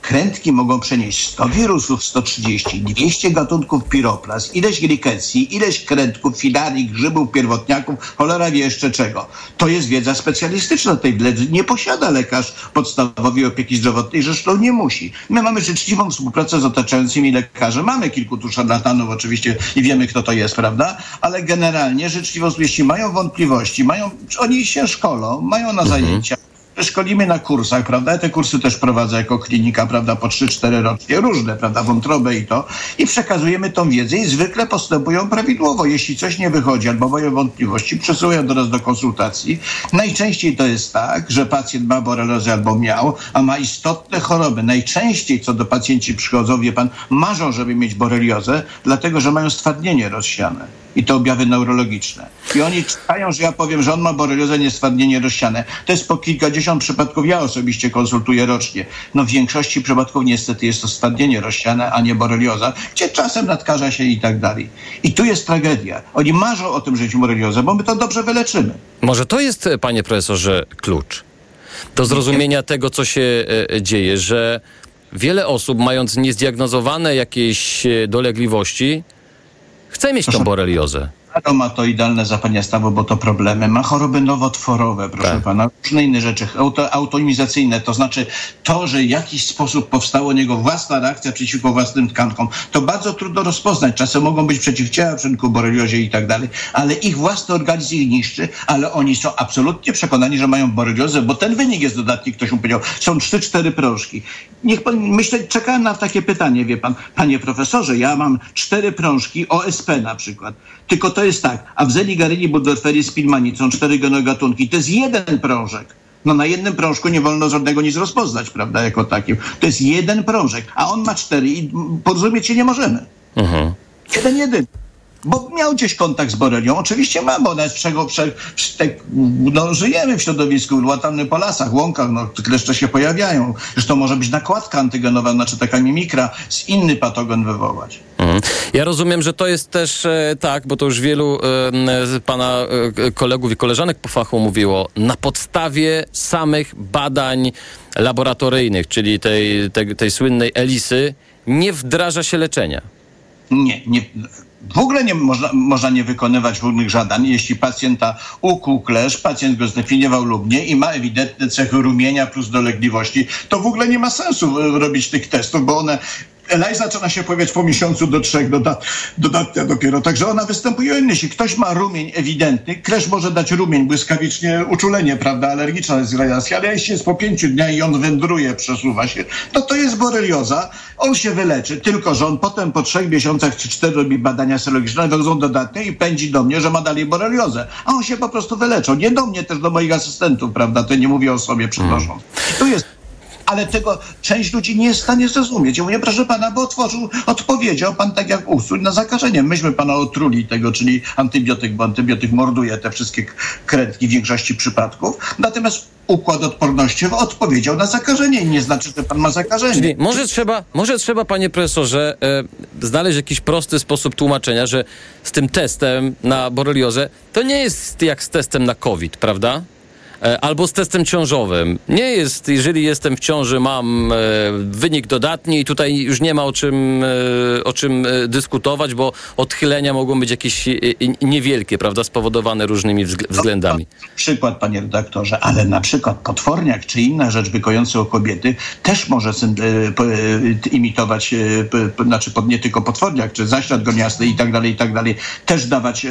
Krętki mogą przenieść 100 wirusów, 130, 200 gatunków piroplas, ileś glikencji, ileś krętków, filarii, grzybów, pierwotniaków, cholera wie jeszcze czego. To jest wiedza specjalistyczna tej wiedzy. Nie posiada lekarz podstawowej opieki zdrowotnej, zresztą nie musi. My mamy życzliwą współpracę z otaczającymi lekarzy. Mamy kilku tu szarlatanów oczywiście i wiemy, kto to jest, prawda? Ale generalnie życzliwość, jeśli mają wątpliwości, mają oni się szkolą, mają na mhm. zajęcia. Szkolimy na kursach, prawda? Ja te kursy też prowadzę jako klinika, prawda, po 3-4 rocznie, różne, prawda, wątrobę i to. I przekazujemy tą wiedzę i zwykle postępują prawidłowo. Jeśli coś nie wychodzi albo mają wątpliwości, przesyłają do nas do konsultacji. Najczęściej to jest tak, że pacjent ma borelozę albo miał, a ma istotne choroby. Najczęściej, co do pacjenci przychodzą, wie pan, marzą, żeby mieć boreliozę, dlatego, że mają stwardnienie rozsiane i to objawy neurologiczne. I oni czekają, że ja powiem, że on ma boreliozę, niestwardnienie rozsiane. To jest po kilkadziesiąt przypadków, ja osobiście konsultuję rocznie. No w większości przypadków niestety jest to stwardnienie rozsiane, a nie borelioza, gdzie czasem nadkaża się i tak dalej. I tu jest tragedia. Oni marzą o tym, że jest boreliozę, bo my to dobrze wyleczymy. Może to jest, panie profesorze, klucz do zrozumienia tego, co się e, dzieje, że wiele osób, mając niezdiagnozowane jakieś e, dolegliwości, Chcę mieć tą boreliozę reumatoidalne zapalenia stawu, bo to problemy, ma choroby nowotworowe, proszę tak. pana, różne inne rzeczy, auto, autoimizacyjne, to znaczy to, że w jakiś sposób powstała u niego własna reakcja przeciwko własnym tkankom, to bardzo trudno rozpoznać. Czasem mogą być przeciwciała przeciwko boreliozie i tak dalej, ale ich własny organizm ich niszczy, ale oni są absolutnie przekonani, że mają boreliozę, bo ten wynik jest dodatni, ktoś mu powiedział, są 3-4 prążki. Niech pan, myślę, czekałem na takie pytanie, wie pan, panie profesorze, ja mam cztery prążki OSP na przykład, tylko to jest tak, a w Zeligaryni, Budwerferii, Spilmani są cztery genogatunki. To jest jeden prążek. No na jednym prążku nie wolno żadnego nic rozpoznać, prawda, jako takim. To jest jeden prążek, a on ma cztery i porozumieć się nie możemy. Mhm. Jeden, jeden bo miał gdzieś kontakt z borelią. Oczywiście ma, bo nawet czego, no, żyjemy w środowisku, latamy po lasach, łąkach, no, kleszcze się pojawiają. Zresztą może być nakładka antygenowa, znaczy taka mimikra, z inny patogen wywołać. Mhm. Ja rozumiem, że to jest też e, tak, bo to już wielu e, pana e, kolegów i koleżanek po fachu mówiło, na podstawie samych badań laboratoryjnych, czyli tej, tej, tej słynnej Elisy, nie wdraża się leczenia. Nie, nie w ogóle nie można, można nie wykonywać różnych żadań, jeśli pacjenta ukuł klesz, pacjent go zdefiniował lub nie i ma ewidentne cechy rumienia plus dolegliwości, to w ogóle nie ma sensu e, robić tych testów, bo one Elaj zaczyna się pojawiać po miesiącu do trzech dodat, dodatnia dopiero. Także ona występuje. Jeśli ktoś ma rumień ewidentny, klesz może dać rumień, błyskawicznie uczulenie, prawda, alergiczna jest reakcja, ale jeśli jest po pięciu dniach i on wędruje, przesuwa się, to to jest borelioza. On się wyleczy, tylko że on potem po trzech miesiącach czy cztery robi badania serologiczne, wychodzą dodatnie i pędzi do mnie, że ma dalej boreliozę. A on się po prostu wyleczą. Nie do mnie, też do moich asystentów, prawda, to nie mówię o sobie, przepraszam. Hmm. Tu jest ale tego część ludzi nie jest w stanie zrozumieć. Ja mówię, proszę pana, bo otworzył, odpowiedział pan tak jak usuń na zakażenie. Myśmy pana otruli tego, czyli antybiotyk, bo antybiotyk morduje te wszystkie krętki w większości przypadków. Natomiast układ odporności odpowiedział na zakażenie i nie znaczy, że pan ma zakażenie. Czyli może trzeba, może trzeba panie profesorze, e, znaleźć jakiś prosty sposób tłumaczenia, że z tym testem na boreliozę to nie jest jak z testem na COVID, prawda? E, albo z testem ciążowym. Nie jest, jeżeli jestem w ciąży, mam e, wynik dodatni i tutaj już nie ma o czym, e, o czym dyskutować, bo odchylenia mogą być jakieś niewielkie, prawda, spowodowane różnymi względami. No, przykład, panie redaktorze, ale na przykład potworniak czy inna rzecz wykojąca u kobiety też może imitować, znaczy nie tylko potworniak, czy zaślad goniasty i tak dalej, i tak dalej, też dawać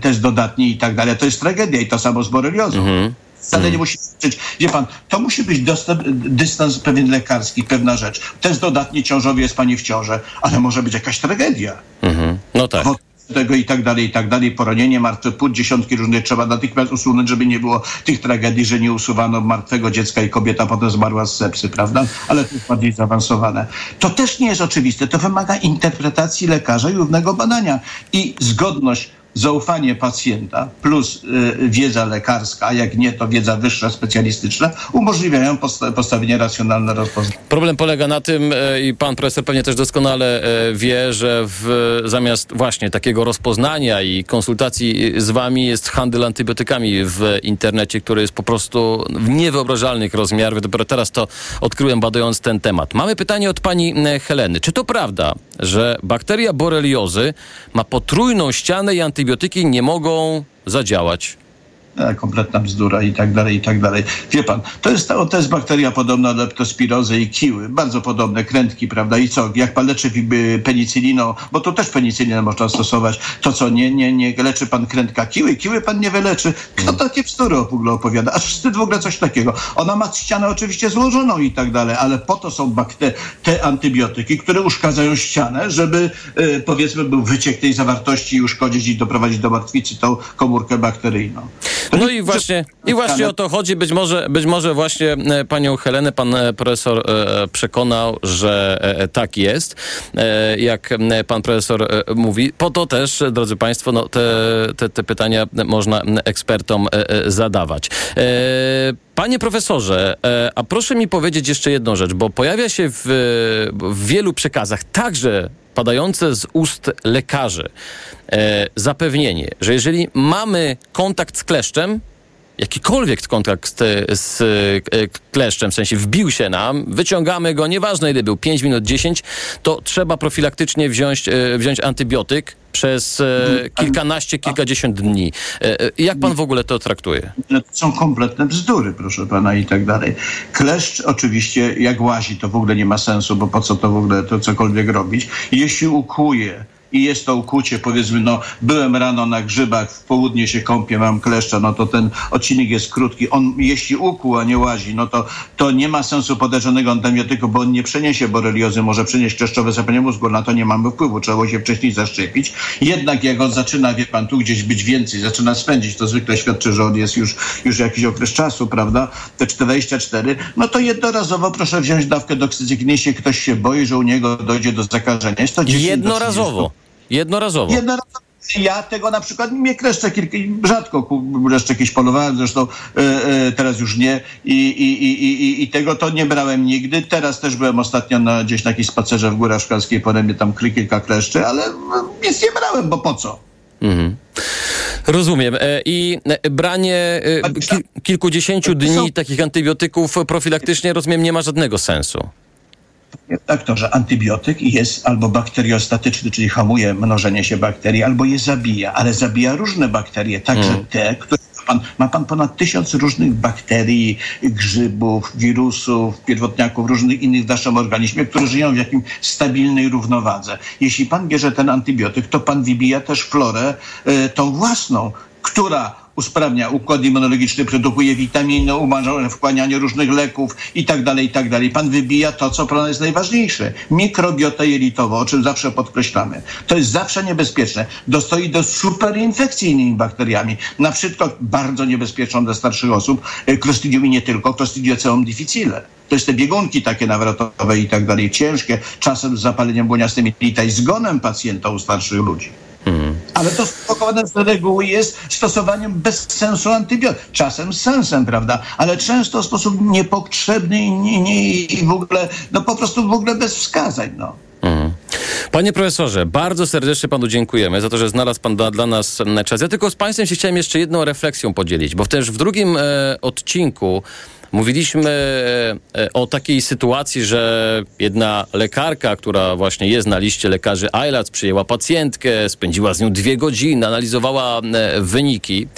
test dodatni i tak dalej. To jest tragedia i to samo z boreliozą. Mhm. Wcale nie hmm. musi być. Wie pan, to musi być dostęp, dystans pewien lekarski, pewna rzecz. Test dodatni ciążowy jest pani w ciąży, ale może być jakaś tragedia. Mhm. No tak. tego i tak dalej, i tak dalej, poronienie, martwy płód, dziesiątki różnych trzeba natychmiast usunąć, żeby nie było tych tragedii, że nie usuwano martwego dziecka i kobieta potem zmarła z sepsy, prawda? Ale to jest bardziej zaawansowane. To też nie jest oczywiste, to wymaga interpretacji lekarza i równego badania i zgodność zaufanie pacjenta plus y, wiedza lekarska, a jak nie, to wiedza wyższa, specjalistyczna, umożliwiają posta postawienie racjonalne rozpoznania. Problem polega na tym, y, i pan profesor pewnie też doskonale y, wie, że w, zamiast właśnie takiego rozpoznania i konsultacji z wami jest handel antybiotykami w internecie, który jest po prostu w niewyobrażalnych rozmiarów. Dopiero teraz to odkryłem badając ten temat. Mamy pytanie od pani Heleny. Czy to prawda, że bakteria boreliozy ma potrójną ścianę i antybiotyki antybiotyki nie mogą zadziałać. E, kompletna bzdura i tak dalej, i tak dalej. Wie pan, to jest, to jest bakteria podobna do leptospirozy i kiły, bardzo podobne, krętki, prawda, i co, jak pan leczy penicyliną, bo to też penicylinę można stosować, to co, nie, nie, nie leczy pan krętka kiły, kiły pan nie wyleczy. Kto mm. takie bzdury w ogóle opowiada? Aż wstyd w ogóle coś takiego. Ona ma ścianę oczywiście złożoną i tak dalej, ale po to są bakte te antybiotyki, które uszkadzają ścianę, żeby y, powiedzmy był wyciek tej zawartości i uszkodzić i doprowadzić do martwicy tą komórkę bakteryjną. No i właśnie, i właśnie o to chodzi. Być może, być może właśnie e, panią Helenę pan e, profesor e, przekonał, że tak jest, jak pan profesor mówi. Po to też, drodzy państwo, no, te, te, te pytania można ekspertom zadawać. Panie profesorze, a proszę mi powiedzieć jeszcze jedną rzecz, bo pojawia się w, w wielu przekazach, także padające z ust lekarzy e, zapewnienie, że jeżeli mamy kontakt z kleszczem, jakikolwiek kontakt z, e, kleszczem, w sensie wbił się nam, wyciągamy go, nieważne ile był, 5 minut, 10, to trzeba profilaktycznie wziąć, e, wziąć antybiotyk przez e, kilkanaście, kilkadziesiąt dni. Jak pan w ogóle to traktuje? To są kompletne bzdury, proszę pana, i tak dalej. Kleszcz oczywiście, jak łazi, to w ogóle nie ma sensu, bo po co to w ogóle to cokolwiek robić. Jeśli ukuje i jest to ukucie, powiedzmy, no byłem rano na grzybach, w południe się kąpię, mam kleszcza, no to ten odcinek jest krótki. On jeśli ukuł, a nie łazi, no to, to nie ma sensu podejrzanego antybiotyku, bo on nie przeniesie boreliozy, może przynieść kleszczowe zapalenie mózgu, na to nie mamy wpływu, trzeba się wcześniej zaszczepić. Jednak jak on zaczyna, wie pan, tu gdzieś być więcej, zaczyna spędzić, to zwykle świadczy, że on jest już, już jakiś okres czasu, prawda, te 24, no to jednorazowo proszę wziąć dawkę doksycykliny, jeśli ktoś się boi, że u niego dojdzie do zakażenia. Jest to Jednorazowo. Jednorazowo. Jednorazowo. Ja tego na przykład nie kleszczę kilka, rzadko jeszcze jakieś polowałem, zresztą e, e, teraz już nie I, i, i, i, tego to nie brałem nigdy. Teraz też byłem ostatnio na, gdzieś na jakiejś spacerze w Górach Szklarskiej, po mnie tam kilka kleszczy, ale nic nie brałem, bo po co? Mhm. Rozumiem. E, I branie kilkudziesięciu dni takich antybiotyków profilaktycznie, rozumiem, nie ma żadnego sensu. Tak, to, że antybiotyk jest albo bakteriostatyczny, czyli hamuje mnożenie się bakterii, albo je zabija, ale zabija różne bakterie, także mm. te, które Pan, ma pan ponad tysiąc różnych bakterii, grzybów, wirusów, pierwotniaków, różnych innych w naszym organizmie, które żyją w jakimś stabilnej równowadze. Jeśli pan bierze ten antybiotyk, to pan wybija też florę y, tą własną, która usprawnia układ immunologiczny, produkuje witaminy, umożliwia wchłanianie różnych leków i tak dalej, i tak dalej. Pan wybija to, co pro jest najważniejsze. Mikrobiota jelitowa, o czym zawsze podkreślamy. To jest zawsze niebezpieczne. Dostoi do superinfekcji innymi bakteriami. Na przykład bardzo niebezpieczną dla starszych osób, e, Clostridium i nie tylko, Clostridium difficile. To jest te biegunki takie nawrotowe i tak dalej, ciężkie, czasem z zapaleniem błoniastym i zgonem pacjenta u starszych ludzi. Hmm. Ale to stosowane z reguły jest stosowaniem bez sensu antybiotyków. Czasem z sensem, prawda? Ale często w sposób niepotrzebny i, nie, i w ogóle, no po prostu w ogóle bez wskazań, no. Hmm. Panie profesorze, bardzo serdecznie panu dziękujemy za to, że znalazł pan dla, dla nas czas. Ja tylko z państwem się chciałem jeszcze jedną refleksją podzielić, bo też w drugim e, odcinku Mówiliśmy e, o takiej sytuacji, że jedna lekarka, która właśnie jest na liście lekarzy ILAC, przyjęła pacjentkę, spędziła z nią dwie godziny, analizowała e, wyniki.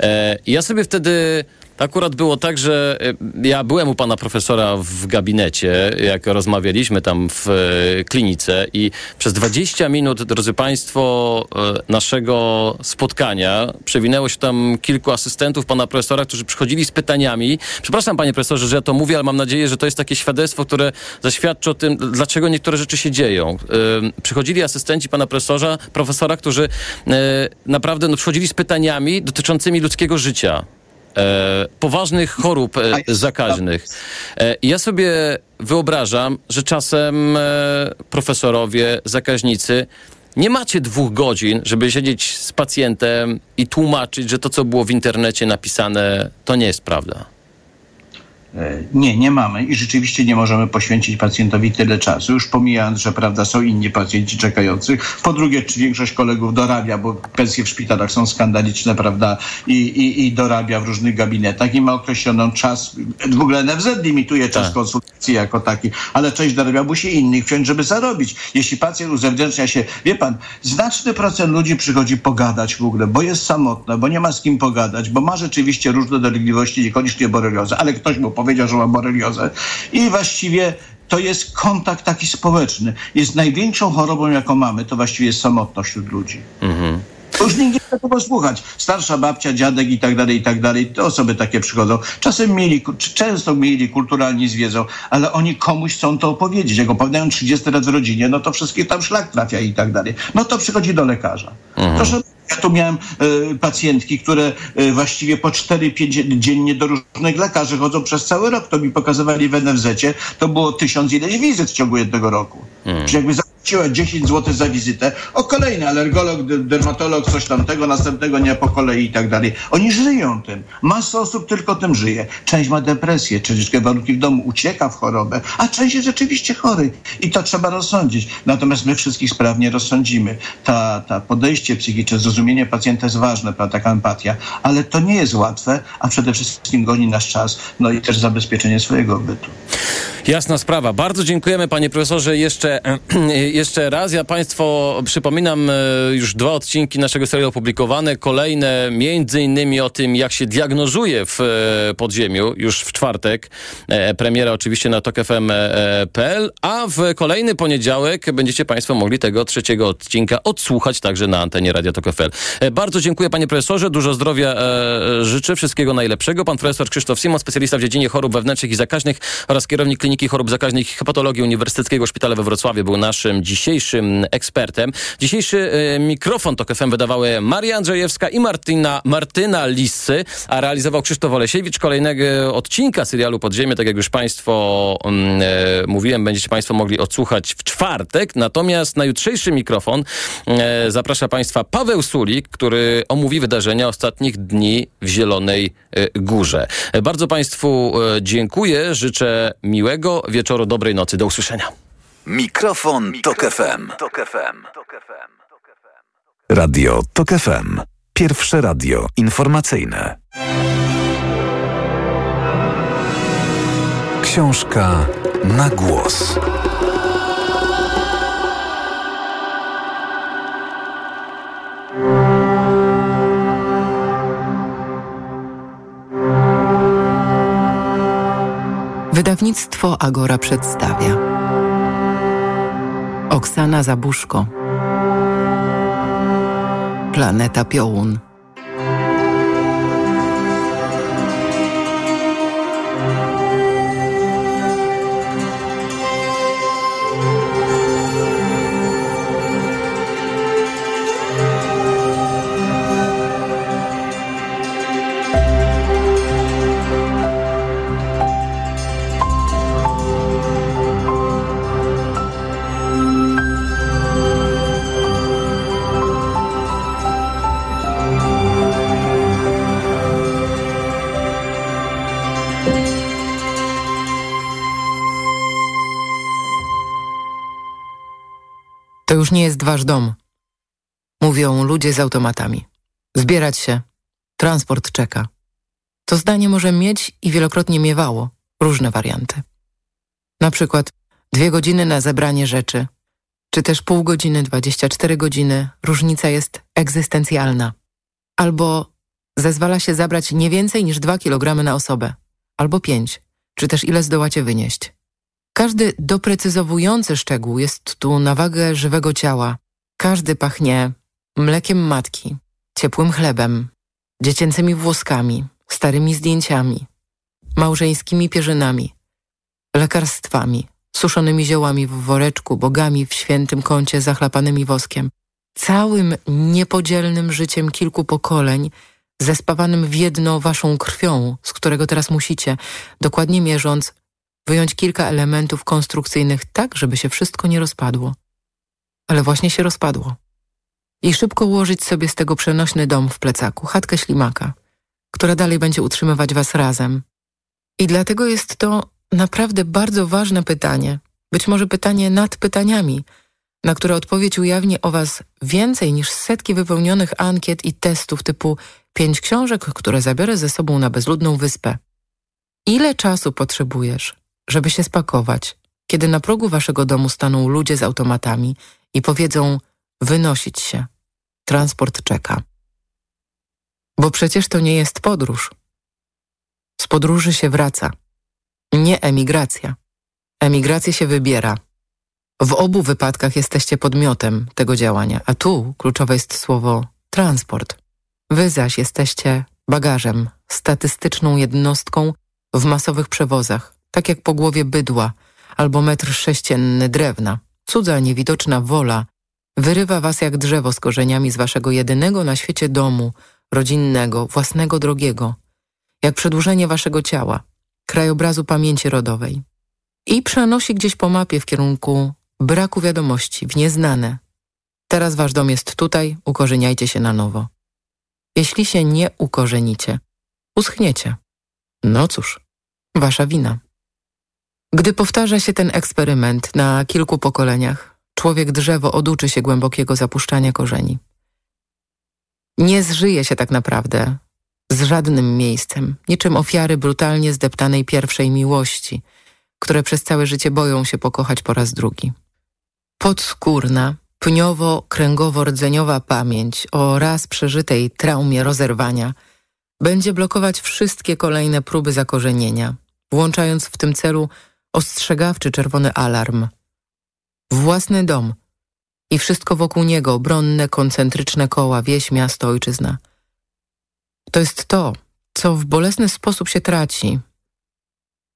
E, ja sobie wtedy Akurat było tak, że e, ja byłem u pana profesora w gabinecie, jak rozmawialiśmy tam w e, klinice i przez 20 minut, drodzy państwo, e, naszego spotkania przewinęło się tam kilku asystentów pana profesora, którzy przychodzili z pytaniami. Przepraszam panie profesorze, że ja to mówię, ale mam nadzieję, że to jest takie świadectwo, które zaświadczy o tym, dlaczego niektóre rzeczy się dzieją. Przychodzili asystenci pana profesora, profesora którzy naprawdę no, przychodzili z pytaniami dotyczącymi ludzkiego życia poważnych chorób e, zakaźnych. E, ja sobie wyobrażam, że czasem e, profesorowie, zakaźnicy nie macie dwóch godzin, żeby siedzieć z pacjentem i tłumaczyć, że to, co było w internecie napisane, to nie jest prawda. E, nie, nie mamy i rzeczywiście nie możemy poświęcić pacjentowi tyle czasu, już pomijając, że prawda, są inni pacjenci czekający. Po drugie, czy większość kolegów dorabia, bo pensje w szpitalach są skandaliczne, prawda, i, i, i dorabia w różnych gabinetach i ma określoną czas, w ogóle NFZ limituje czas tak. konsultacji jako taki, ale część dorabia musi innych wziąć, żeby zarobić. Jeśli pacjent uzewnętrznia się, wie pan, znaczny procent ludzi przychodzi pogadać w ogóle, bo jest samotna, bo nie ma z kim pogadać, bo ma rzeczywiście różne dolegliwości, niekoniecznie boreliozy, ale ktoś mu powiedział, że ma boreliozę. I właściwie to jest kontakt taki społeczny. Jest największą chorobą, jaką mamy, to właściwie jest samotność wśród ludzi. Mhm. To już nikt nie tego słuchać. Starsza babcia, dziadek i tak dalej, i tak dalej. Te osoby takie przychodzą. Czasem mieli, często mieli, kulturalnie zwiedzą, ale oni komuś chcą to opowiedzieć. Jak opowiadają 30 lat w rodzinie, no to wszystkich tam szlak trafia i tak dalej. No to przychodzi do lekarza. Mhm. Proszę ja tu miałem y, pacjentki, które y, właściwie po 4-5 dziennie do różnych lekarzy chodzą przez cały rok. To mi pokazywali w NFZ-cie. To było tysiąc ileś wizyt w ciągu jednego roku. Hmm. Czyli jakby zapłaciła 10 zł za wizytę, o kolejny alergolog, dermatolog, coś tamtego, następnego nie po kolei i tak dalej. Oni żyją tym. Masa osób tylko tym żyje. Część ma depresję, część warunki w domu, ucieka w chorobę, a część jest rzeczywiście chory. I to trzeba rozsądzić. Natomiast my wszystkich sprawnie rozsądzimy. Ta, ta podejście psychiczne, zrozumienie pacjenta jest ważne, prawda, taka empatia, ale to nie jest łatwe, a przede wszystkim goni nasz czas, no i też zabezpieczenie swojego bytu. Jasna sprawa. Bardzo dziękujemy panie profesorze jeszcze, [clears throat] jeszcze raz. Ja państwo przypominam e, już dwa odcinki naszego serialu opublikowane. Kolejne między innymi o tym, jak się diagnozuje w e, podziemiu już w czwartek. E, premiera oczywiście na tokfm.pl, a w kolejny poniedziałek będziecie państwo mogli tego trzeciego odcinka odsłuchać także na antenie Radia Tok. Bardzo dziękuję panie profesorze. Dużo zdrowia życzę. Wszystkiego najlepszego. Pan profesor Krzysztof Simon, specjalista w dziedzinie chorób wewnętrznych i zakaźnych oraz kierownik Kliniki Chorób Zakaźnych i Hepatologii Uniwersyteckiego Szpitala we Wrocławiu był naszym dzisiejszym ekspertem. Dzisiejszy e, mikrofon to FM wydawały Maria Andrzejewska i Martyna, Martyna Lissy, a realizował Krzysztof Olesiewicz. Kolejnego odcinka serialu Podziemie, tak jak już Państwo e, mówiłem, będziecie Państwo mogli odsłuchać w czwartek. Natomiast na jutrzejszy mikrofon e, zaprasza Państwa Paweł Sulik, który omówi wydarzenia ostatnich dni w Zielonej Górze. Bardzo Państwu dziękuję, życzę miłego wieczoru, dobrej nocy. Do usłyszenia. Mikrofon, Tok FM. Tok FM. Radio Tok FM. Pierwsze radio informacyjne. Książka na głos. Wydawnictwo Agora przedstawia Oksana Zabuszko. Planeta Piołun nie jest wasz dom. Mówią ludzie z automatami. Zbierać się. Transport czeka. To zdanie może mieć i wielokrotnie miewało różne warianty. Na przykład dwie godziny na zebranie rzeczy, czy też pół godziny, 24 godziny, różnica jest egzystencjalna. Albo zezwala się zabrać nie więcej niż 2 kg na osobę, albo 5, czy też ile zdołacie wynieść. Każdy doprecyzowujący szczegół jest tu na wagę żywego ciała. Każdy pachnie mlekiem matki, ciepłym chlebem, dziecięcymi włoskami, starymi zdjęciami, małżeńskimi pierzynami, lekarstwami, suszonymi ziołami w woreczku, bogami w świętym kącie zachlapanymi woskiem, całym niepodzielnym życiem kilku pokoleń, zespawanym w jedno waszą krwią, z którego teraz musicie, dokładnie mierząc, wyjąć kilka elementów konstrukcyjnych tak, żeby się wszystko nie rozpadło. Ale właśnie się rozpadło. I szybko ułożyć sobie z tego przenośny dom w plecaku, chatkę ślimaka, która dalej będzie utrzymywać was razem. I dlatego jest to naprawdę bardzo ważne pytanie, być może pytanie nad pytaniami, na które odpowiedź ujawni o was więcej niż setki wypełnionych ankiet i testów typu pięć książek, które zabiorę ze sobą na bezludną wyspę. Ile czasu potrzebujesz, żeby się spakować, kiedy na progu waszego domu staną ludzie z automatami i powiedzą wynosić się, transport czeka. Bo przecież to nie jest podróż. Z podróży się wraca. Nie emigracja. Emigrację się wybiera. W obu wypadkach jesteście podmiotem tego działania, a tu kluczowe jest słowo transport. Wy zaś jesteście bagażem, statystyczną jednostką w masowych przewozach, tak jak po głowie bydła albo metr sześcienny drewna. Cudza, niewidoczna wola wyrywa was jak drzewo z korzeniami z waszego jedynego na świecie domu, rodzinnego, własnego drogiego, jak przedłużenie waszego ciała, krajobrazu pamięci rodowej i przenosi gdzieś po mapie w kierunku braku wiadomości, w nieznane. Teraz wasz dom jest tutaj, ukorzeniajcie się na nowo. Jeśli się nie ukorzenicie, uschniecie. No cóż, wasza wina. Gdy powtarza się ten eksperyment na kilku pokoleniach, człowiek drzewo oduczy się głębokiego zapuszczania korzeni. Nie zżyje się tak naprawdę z żadnym miejscem, niczym ofiary brutalnie zdeptanej pierwszej miłości, które przez całe życie boją się pokochać po raz drugi. Podskórna, pniowo-kręgowo-rdzeniowa pamięć o raz przeżytej traumie rozerwania będzie blokować wszystkie kolejne próby zakorzenienia, włączając w tym celu ostrzegawczy czerwony alarm. Własny dom i wszystko wokół niego, obronne, koncentryczne koła, wieś, miasto, ojczyzna. To jest to, co w bolesny sposób się traci.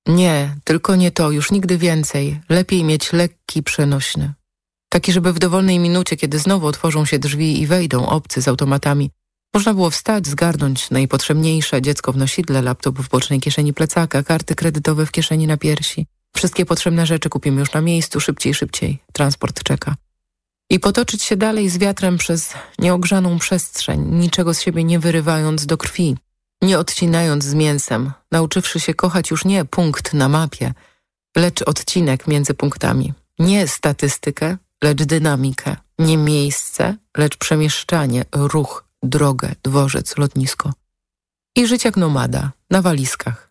Nie, tylko nie to, już nigdy więcej. Lepiej mieć lekki, przenośny. Taki, żeby w dowolnej minucie, kiedy znowu otworzą się drzwi i wejdą obcy z automatami, można było wstać, zgarnąć najpotrzebniejsze, dziecko w nosidle, laptop w bocznej kieszeni plecaka, karty kredytowe w kieszeni na piersi. Wszystkie potrzebne rzeczy kupimy już na miejscu, szybciej, szybciej. Transport czeka. I potoczyć się dalej z wiatrem przez nieogrzaną przestrzeń, niczego z siebie nie wyrywając do krwi, nie odcinając z mięsem, nauczywszy się kochać już nie punkt na mapie, lecz odcinek między punktami. Nie statystykę, lecz dynamikę. Nie miejsce, lecz przemieszczanie, ruch, drogę, dworzec, lotnisko. I żyć jak nomada, na walizkach.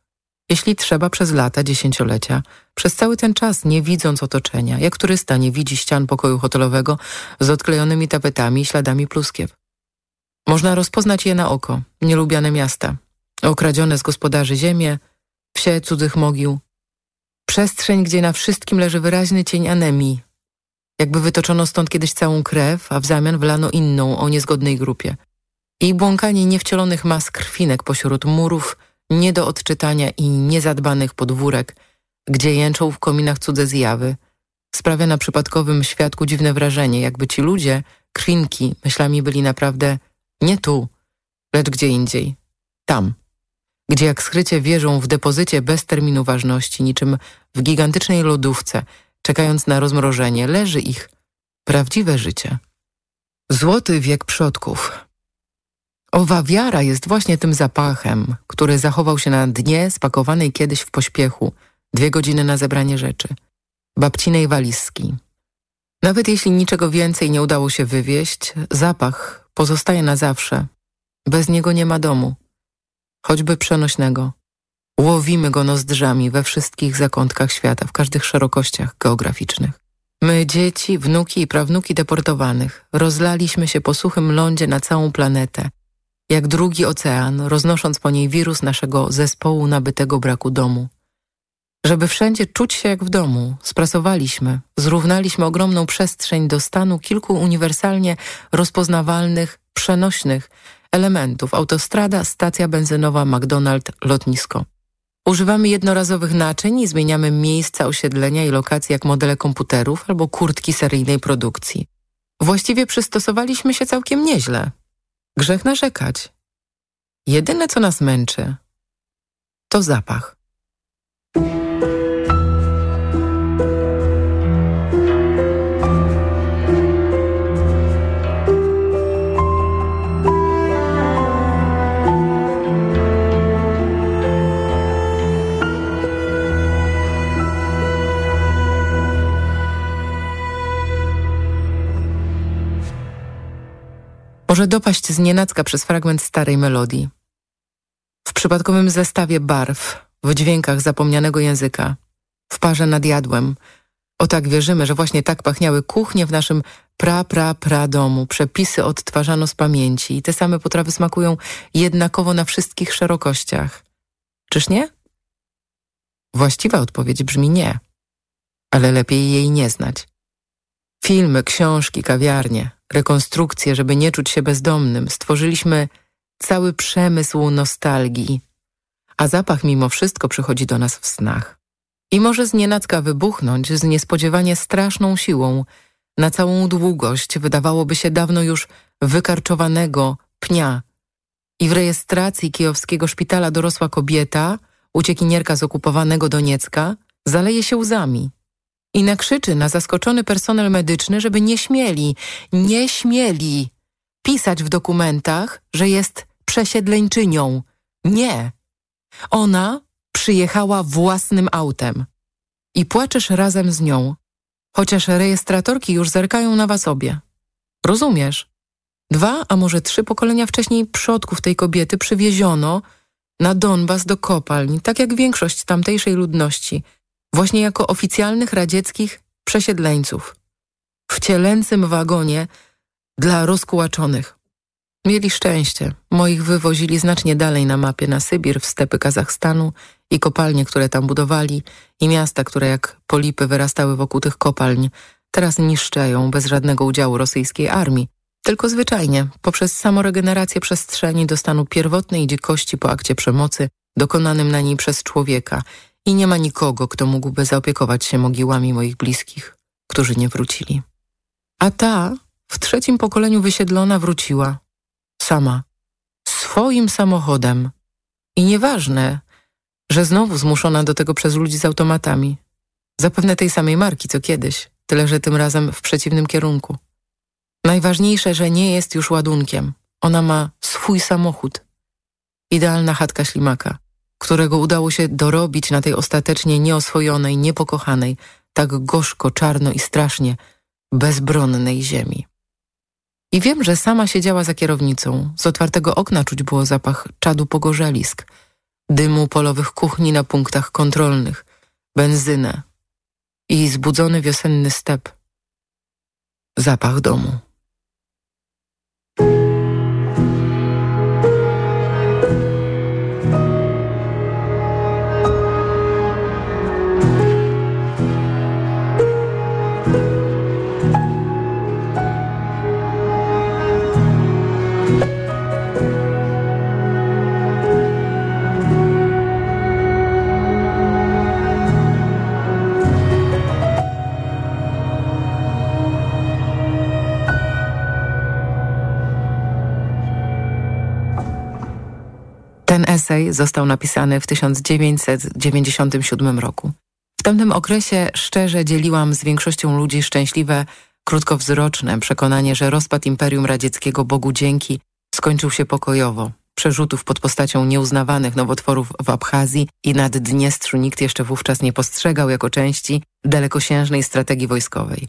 Jeśli trzeba przez lata, dziesięciolecia, przez cały ten czas nie widząc otoczenia, jak turysta nie widzi ścian pokoju hotelowego z odklejonymi tapetami i śladami pluskiew. Można rozpoznać je na oko, nielubiane miasta, okradzione z gospodarzy ziemię, wsie cudzych mogił. Przestrzeń, gdzie na wszystkim leży wyraźny cień anemii, jakby wytoczono stąd kiedyś całą krew, a w zamian wlano inną o niezgodnej grupie. I błąkanie niewcielonych mas krwinek pośród murów, nie do odczytania i niezadbanych podwórek, gdzie jęczą w kominach cudze zjawy, sprawia na przypadkowym świadku dziwne wrażenie, jakby ci ludzie, krwinki, myślami byli naprawdę nie tu, lecz gdzie indziej, tam, gdzie jak skrycie wierzą w depozycie bez terminu ważności, niczym w gigantycznej lodówce, czekając na rozmrożenie, leży ich prawdziwe życie. Złoty wiek przodków. Owa wiara jest właśnie tym zapachem, który zachował się na dnie spakowanej kiedyś w pośpiechu, dwie godziny na zebranie rzeczy, babcinej walizki. Nawet jeśli niczego więcej nie udało się wywieźć, zapach pozostaje na zawsze. Bez niego nie ma domu, choćby przenośnego. Łowimy go nozdrzami we wszystkich zakątkach świata, w każdych szerokościach geograficznych. My, dzieci, wnuki i prawnuki deportowanych, rozlaliśmy się po suchym lądzie na całą planetę, jak drugi ocean, roznosząc po niej wirus naszego zespołu nabytego braku domu. Żeby wszędzie czuć się jak w domu, sprasowaliśmy, zrównaliśmy ogromną przestrzeń do stanu kilku uniwersalnie rozpoznawalnych, przenośnych elementów autostrada, stacja benzynowa, McDonald's, lotnisko. Używamy jednorazowych naczyń i zmieniamy miejsca osiedlenia i lokacji jak modele komputerów albo kurtki seryjnej produkcji. Właściwie przystosowaliśmy się całkiem nieźle. Grzech narzekać. Jedyne, co nas męczy, to zapach. Może dopaść z nienacka przez fragment starej melodii. W przypadkowym zestawie barw, w dźwiękach zapomnianego języka, w parze nad jadłem. O tak wierzymy, że właśnie tak pachniały kuchnie w naszym pra, pra, pra domu. Przepisy odtwarzano z pamięci i te same potrawy smakują jednakowo na wszystkich szerokościach. Czyż nie? Właściwa odpowiedź brzmi nie, ale lepiej jej nie znać. Filmy, książki, kawiarnie, rekonstrukcje, żeby nie czuć się bezdomnym. Stworzyliśmy cały przemysł nostalgii, a zapach mimo wszystko przychodzi do nas w snach. I może znienacka wybuchnąć z niespodziewanie straszną siłą na całą długość wydawałoby się dawno już wykarczowanego pnia. I w rejestracji kijowskiego szpitala dorosła kobieta, uciekinierka z okupowanego Doniecka, zaleje się łzami i nakrzyczy na zaskoczony personel medyczny, żeby nie śmieli, nie śmieli pisać w dokumentach, że jest przesiedleńczynią. Nie. Ona przyjechała własnym autem i płaczesz razem z nią, chociaż rejestratorki już zerkają na was obie. Rozumiesz? Dwa, a może trzy pokolenia wcześniej przodków tej kobiety przywieziono na Donbas do kopalń, tak jak większość tamtejszej ludności – właśnie jako oficjalnych radzieckich przesiedleńców w cielęcym wagonie dla rozkłaczonych. Mieli szczęście. Moich wywozili znacznie dalej na mapie na Sybir, w stepy Kazachstanu i kopalnie, które tam budowali i miasta, które jak polipy wyrastały wokół tych kopalń, teraz niszczeją bez żadnego udziału rosyjskiej armii. Tylko zwyczajnie, poprzez samoregenerację przestrzeni do stanu pierwotnej dzikości po akcie przemocy dokonanym na niej przez człowieka i nie ma nikogo, kto mógłby zaopiekować się mogiłami moich bliskich, którzy nie wrócili. A ta w trzecim pokoleniu wysiedlona wróciła. Sama. Swoim samochodem. I nieważne, że znowu zmuszona do tego przez ludzi z automatami. Zapewne tej samej marki co kiedyś, tyle że tym razem w przeciwnym kierunku. Najważniejsze, że nie jest już ładunkiem. Ona ma swój samochód. Idealna chatka ślimaka którego udało się dorobić na tej ostatecznie nieoswojonej, niepokochanej, tak gorzko, czarno i strasznie bezbronnej ziemi. I wiem, że sama siedziała za kierownicą. Z otwartego okna czuć było zapach czadu pogorzelisk, dymu polowych kuchni na punktach kontrolnych, benzynę i zbudzony wiosenny step. Zapach domu. Esej został napisany w 1997 roku. W tamtym okresie szczerze dzieliłam z większością ludzi szczęśliwe, krótkowzroczne przekonanie, że rozpad Imperium Radzieckiego Bogu dzięki skończył się pokojowo. Przerzutów pod postacią nieuznawanych nowotworów w Abchazji i nad Dniestrzu nikt jeszcze wówczas nie postrzegał jako części dalekosiężnej strategii wojskowej.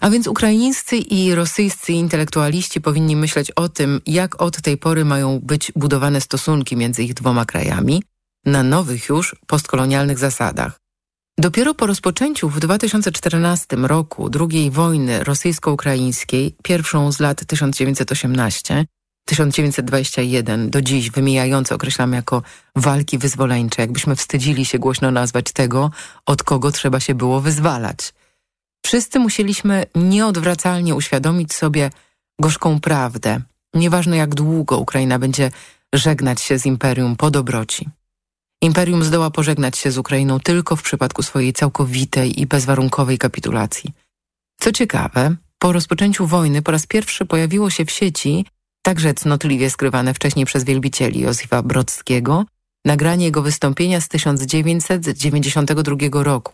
A więc ukraińscy i rosyjscy intelektualiści powinni myśleć o tym, jak od tej pory mają być budowane stosunki między ich dwoma krajami na nowych już postkolonialnych zasadach. Dopiero po rozpoczęciu w 2014 roku II wojny rosyjsko-ukraińskiej, pierwszą z lat 1918, 1921 do dziś wymijające określamy jako walki wyzwoleńcze, jakbyśmy wstydzili się głośno nazwać tego, od kogo trzeba się było wyzwalać. Wszyscy musieliśmy nieodwracalnie uświadomić sobie gorzką prawdę, nieważne jak długo Ukraina będzie żegnać się z imperium po dobroci. Imperium zdoła pożegnać się z Ukrainą tylko w przypadku swojej całkowitej i bezwarunkowej kapitulacji. Co ciekawe, po rozpoczęciu wojny po raz pierwszy pojawiło się w sieci, także cnotliwie skrywane wcześniej przez wielbicieli Józefa Brodskiego, nagranie jego wystąpienia z 1992 roku,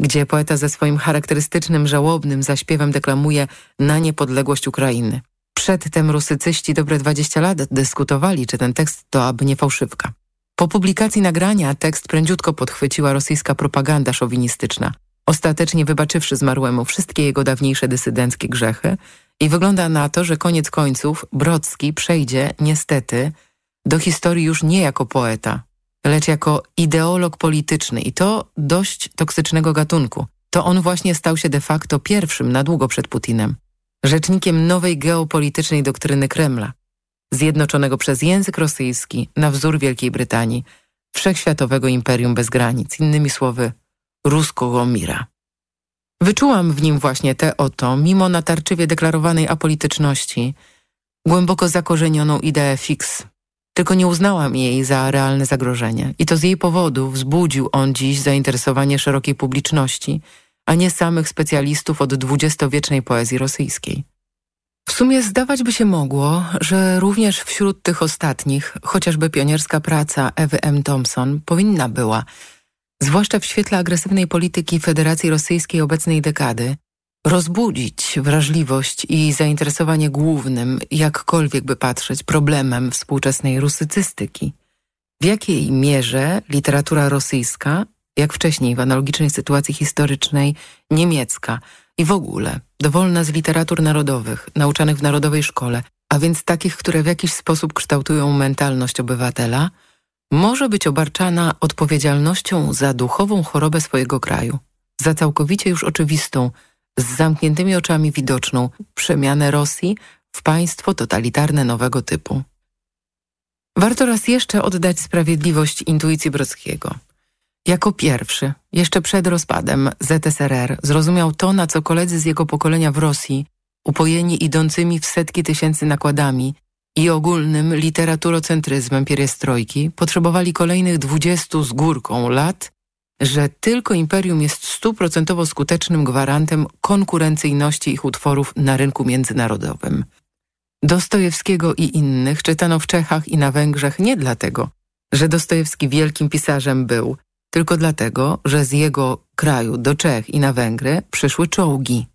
gdzie poeta ze swoim charakterystycznym, żałobnym zaśpiewem deklamuje na niepodległość Ukrainy. Przedtem rusycyści dobre 20 lat dyskutowali, czy ten tekst to aby nie fałszywka. Po publikacji nagrania tekst prędziutko podchwyciła rosyjska propaganda szowinistyczna, ostatecznie wybaczywszy zmarłemu wszystkie jego dawniejsze dysydenckie grzechy i wygląda na to, że koniec końców Brodski przejdzie, niestety, do historii już nie jako poeta, lecz jako ideolog polityczny i to dość toksycznego gatunku. To on właśnie stał się de facto pierwszym na długo przed Putinem, rzecznikiem nowej geopolitycznej doktryny Kremla, zjednoczonego przez język rosyjski na wzór Wielkiej Brytanii, wszechświatowego imperium bez granic, innymi słowy ruskiego mira. Wyczułam w nim właśnie tę oto, mimo natarczywie deklarowanej apolityczności, głęboko zakorzenioną ideę fix. Tylko nie uznałam jej za realne zagrożenie i to z jej powodu wzbudził on dziś zainteresowanie szerokiej publiczności, a nie samych specjalistów od dwudziestowiecznej poezji rosyjskiej. W sumie zdawać by się mogło, że również wśród tych ostatnich, chociażby pionierska praca Ewy M. Thompson powinna była, zwłaszcza w świetle agresywnej polityki Federacji Rosyjskiej obecnej dekady, rozbudzić wrażliwość i zainteresowanie głównym, jakkolwiek by patrzeć, problemem współczesnej rusycystyki. W jakiej mierze literatura rosyjska, jak wcześniej w analogicznej sytuacji historycznej, niemiecka i w ogóle dowolna z literatur narodowych, nauczanych w narodowej szkole, a więc takich, które w jakiś sposób kształtują mentalność obywatela, może być obarczana odpowiedzialnością za duchową chorobę swojego kraju, za całkowicie już oczywistą, z zamkniętymi oczami widoczną przemianę Rosji w państwo totalitarne nowego typu. Warto raz jeszcze oddać sprawiedliwość intuicji Brockiego. Jako pierwszy, jeszcze przed rozpadem ZSRR, zrozumiał to, na co koledzy z jego pokolenia w Rosji, upojeni idącymi w setki tysięcy nakładami i ogólnym literaturocentryzmem pierestrojki, potrzebowali kolejnych dwudziestu z górką lat, że tylko imperium jest stuprocentowo skutecznym gwarantem konkurencyjności ich utworów na rynku międzynarodowym. Dostojewskiego i innych czytano w Czechach i na Węgrzech nie dlatego, że Dostojewski wielkim pisarzem był, tylko dlatego, że z jego kraju do Czech i na Węgry przyszły czołgi.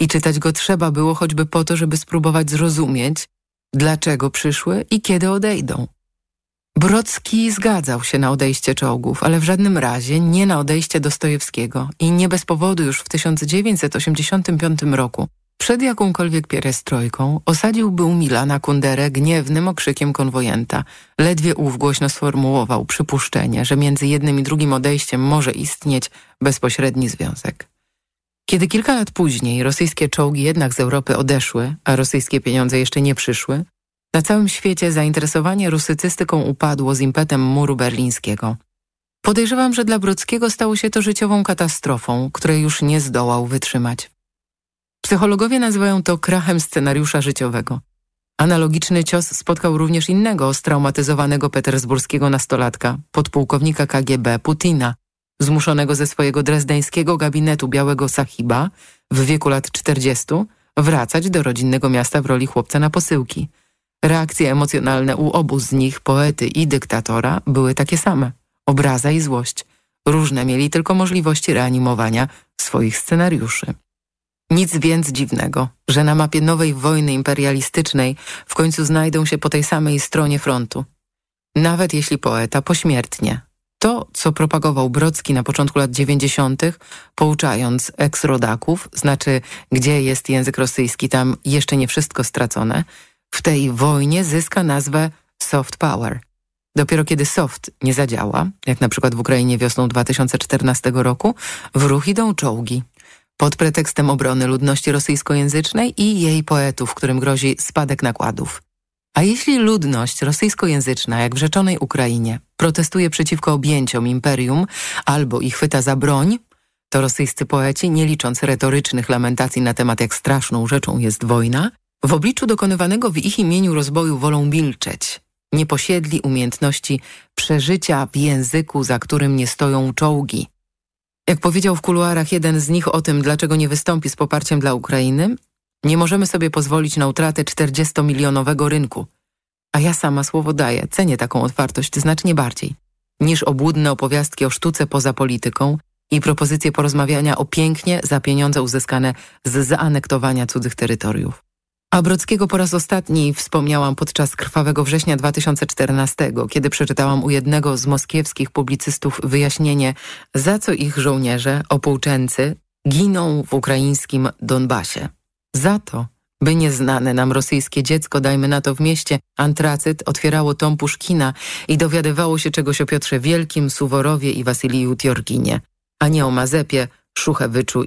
I czytać go trzeba było choćby po to, żeby spróbować zrozumieć, dlaczego przyszły i kiedy odejdą. Brocki zgadzał się na odejście czołgów, ale w żadnym razie nie na odejście Dostojewskiego i nie bez powodu już w 1985 roku przed jakąkolwiek pierestrojką osadził u Milana Kunderę gniewnym okrzykiem konwojenta. Ledwie ów głośno sformułował przypuszczenie, że między jednym i drugim odejściem może istnieć bezpośredni związek. Kiedy kilka lat później rosyjskie czołgi jednak z Europy odeszły, a rosyjskie pieniądze jeszcze nie przyszły, na całym świecie zainteresowanie rusycystyką upadło z impetem muru berlińskiego. Podejrzewam, że dla Brockiego stało się to życiową katastrofą, której już nie zdołał wytrzymać. Psychologowie nazywają to krachem scenariusza życiowego. Analogiczny cios spotkał również innego straumatyzowanego petersburskiego nastolatka, podpułkownika KGB Putina, zmuszonego ze swojego drezdeńskiego gabinetu białego sahiba w wieku lat 40 wracać do rodzinnego miasta w roli chłopca na posyłki. Reakcje emocjonalne u obu z nich, poety i dyktatora, były takie same. Obraza i złość. Różne mieli tylko możliwości reanimowania swoich scenariuszy. Nic więc dziwnego, że na mapie nowej wojny imperialistycznej w końcu znajdą się po tej samej stronie frontu. Nawet jeśli poeta pośmiertnie, To, co propagował Brocki na początku lat 90., pouczając eks-rodaków, znaczy gdzie jest język rosyjski, tam jeszcze nie wszystko stracone, w tej wojnie zyska nazwę soft power. Dopiero kiedy soft nie zadziała, jak na przykład w Ukrainie wiosną 2014 roku, w ruch idą czołgi. Pod pretekstem obrony ludności rosyjskojęzycznej i jej poetów, którym grozi spadek nakładów. A jeśli ludność rosyjskojęzyczna, jak w rzeczonej Ukrainie, protestuje przeciwko objęciom imperium albo ich chwyta za broń, to rosyjscy poeci, nie licząc retorycznych lamentacji na temat jak straszną rzeczą jest wojna, w obliczu dokonywanego w ich imieniu rozboju wolą milczeć. Nie posiedli umiejętności przeżycia w języku, za którym nie stoją czołgi. Jak powiedział w kuluarach jeden z nich o tym, dlaczego nie wystąpi z poparciem dla Ukrainy, nie możemy sobie pozwolić na utratę 40-milionowego rynku. A ja sama słowo daję, cenię taką otwartość znacznie bardziej niż obłudne opowiastki o sztuce poza polityką i propozycje porozmawiania o pięknie za pieniądze uzyskane z zaanektowania cudzych terytoriów. A Brockiego po raz ostatni wspomniałam podczas krwawego września 2014, kiedy przeczytałam u jednego z moskiewskich publicystów wyjaśnienie, za co ich żołnierze, opółczency, giną w ukraińskim Donbasie. Za to, by nieznane nam rosyjskie dziecko, dajmy na to w mieście, antracyt otwierało tom Puszkina i dowiadywało się czegoś o Piotrze Wielkim, Suworowie i Wasyliju Tjorginie, a nie o Mazepie, Szuchewyczu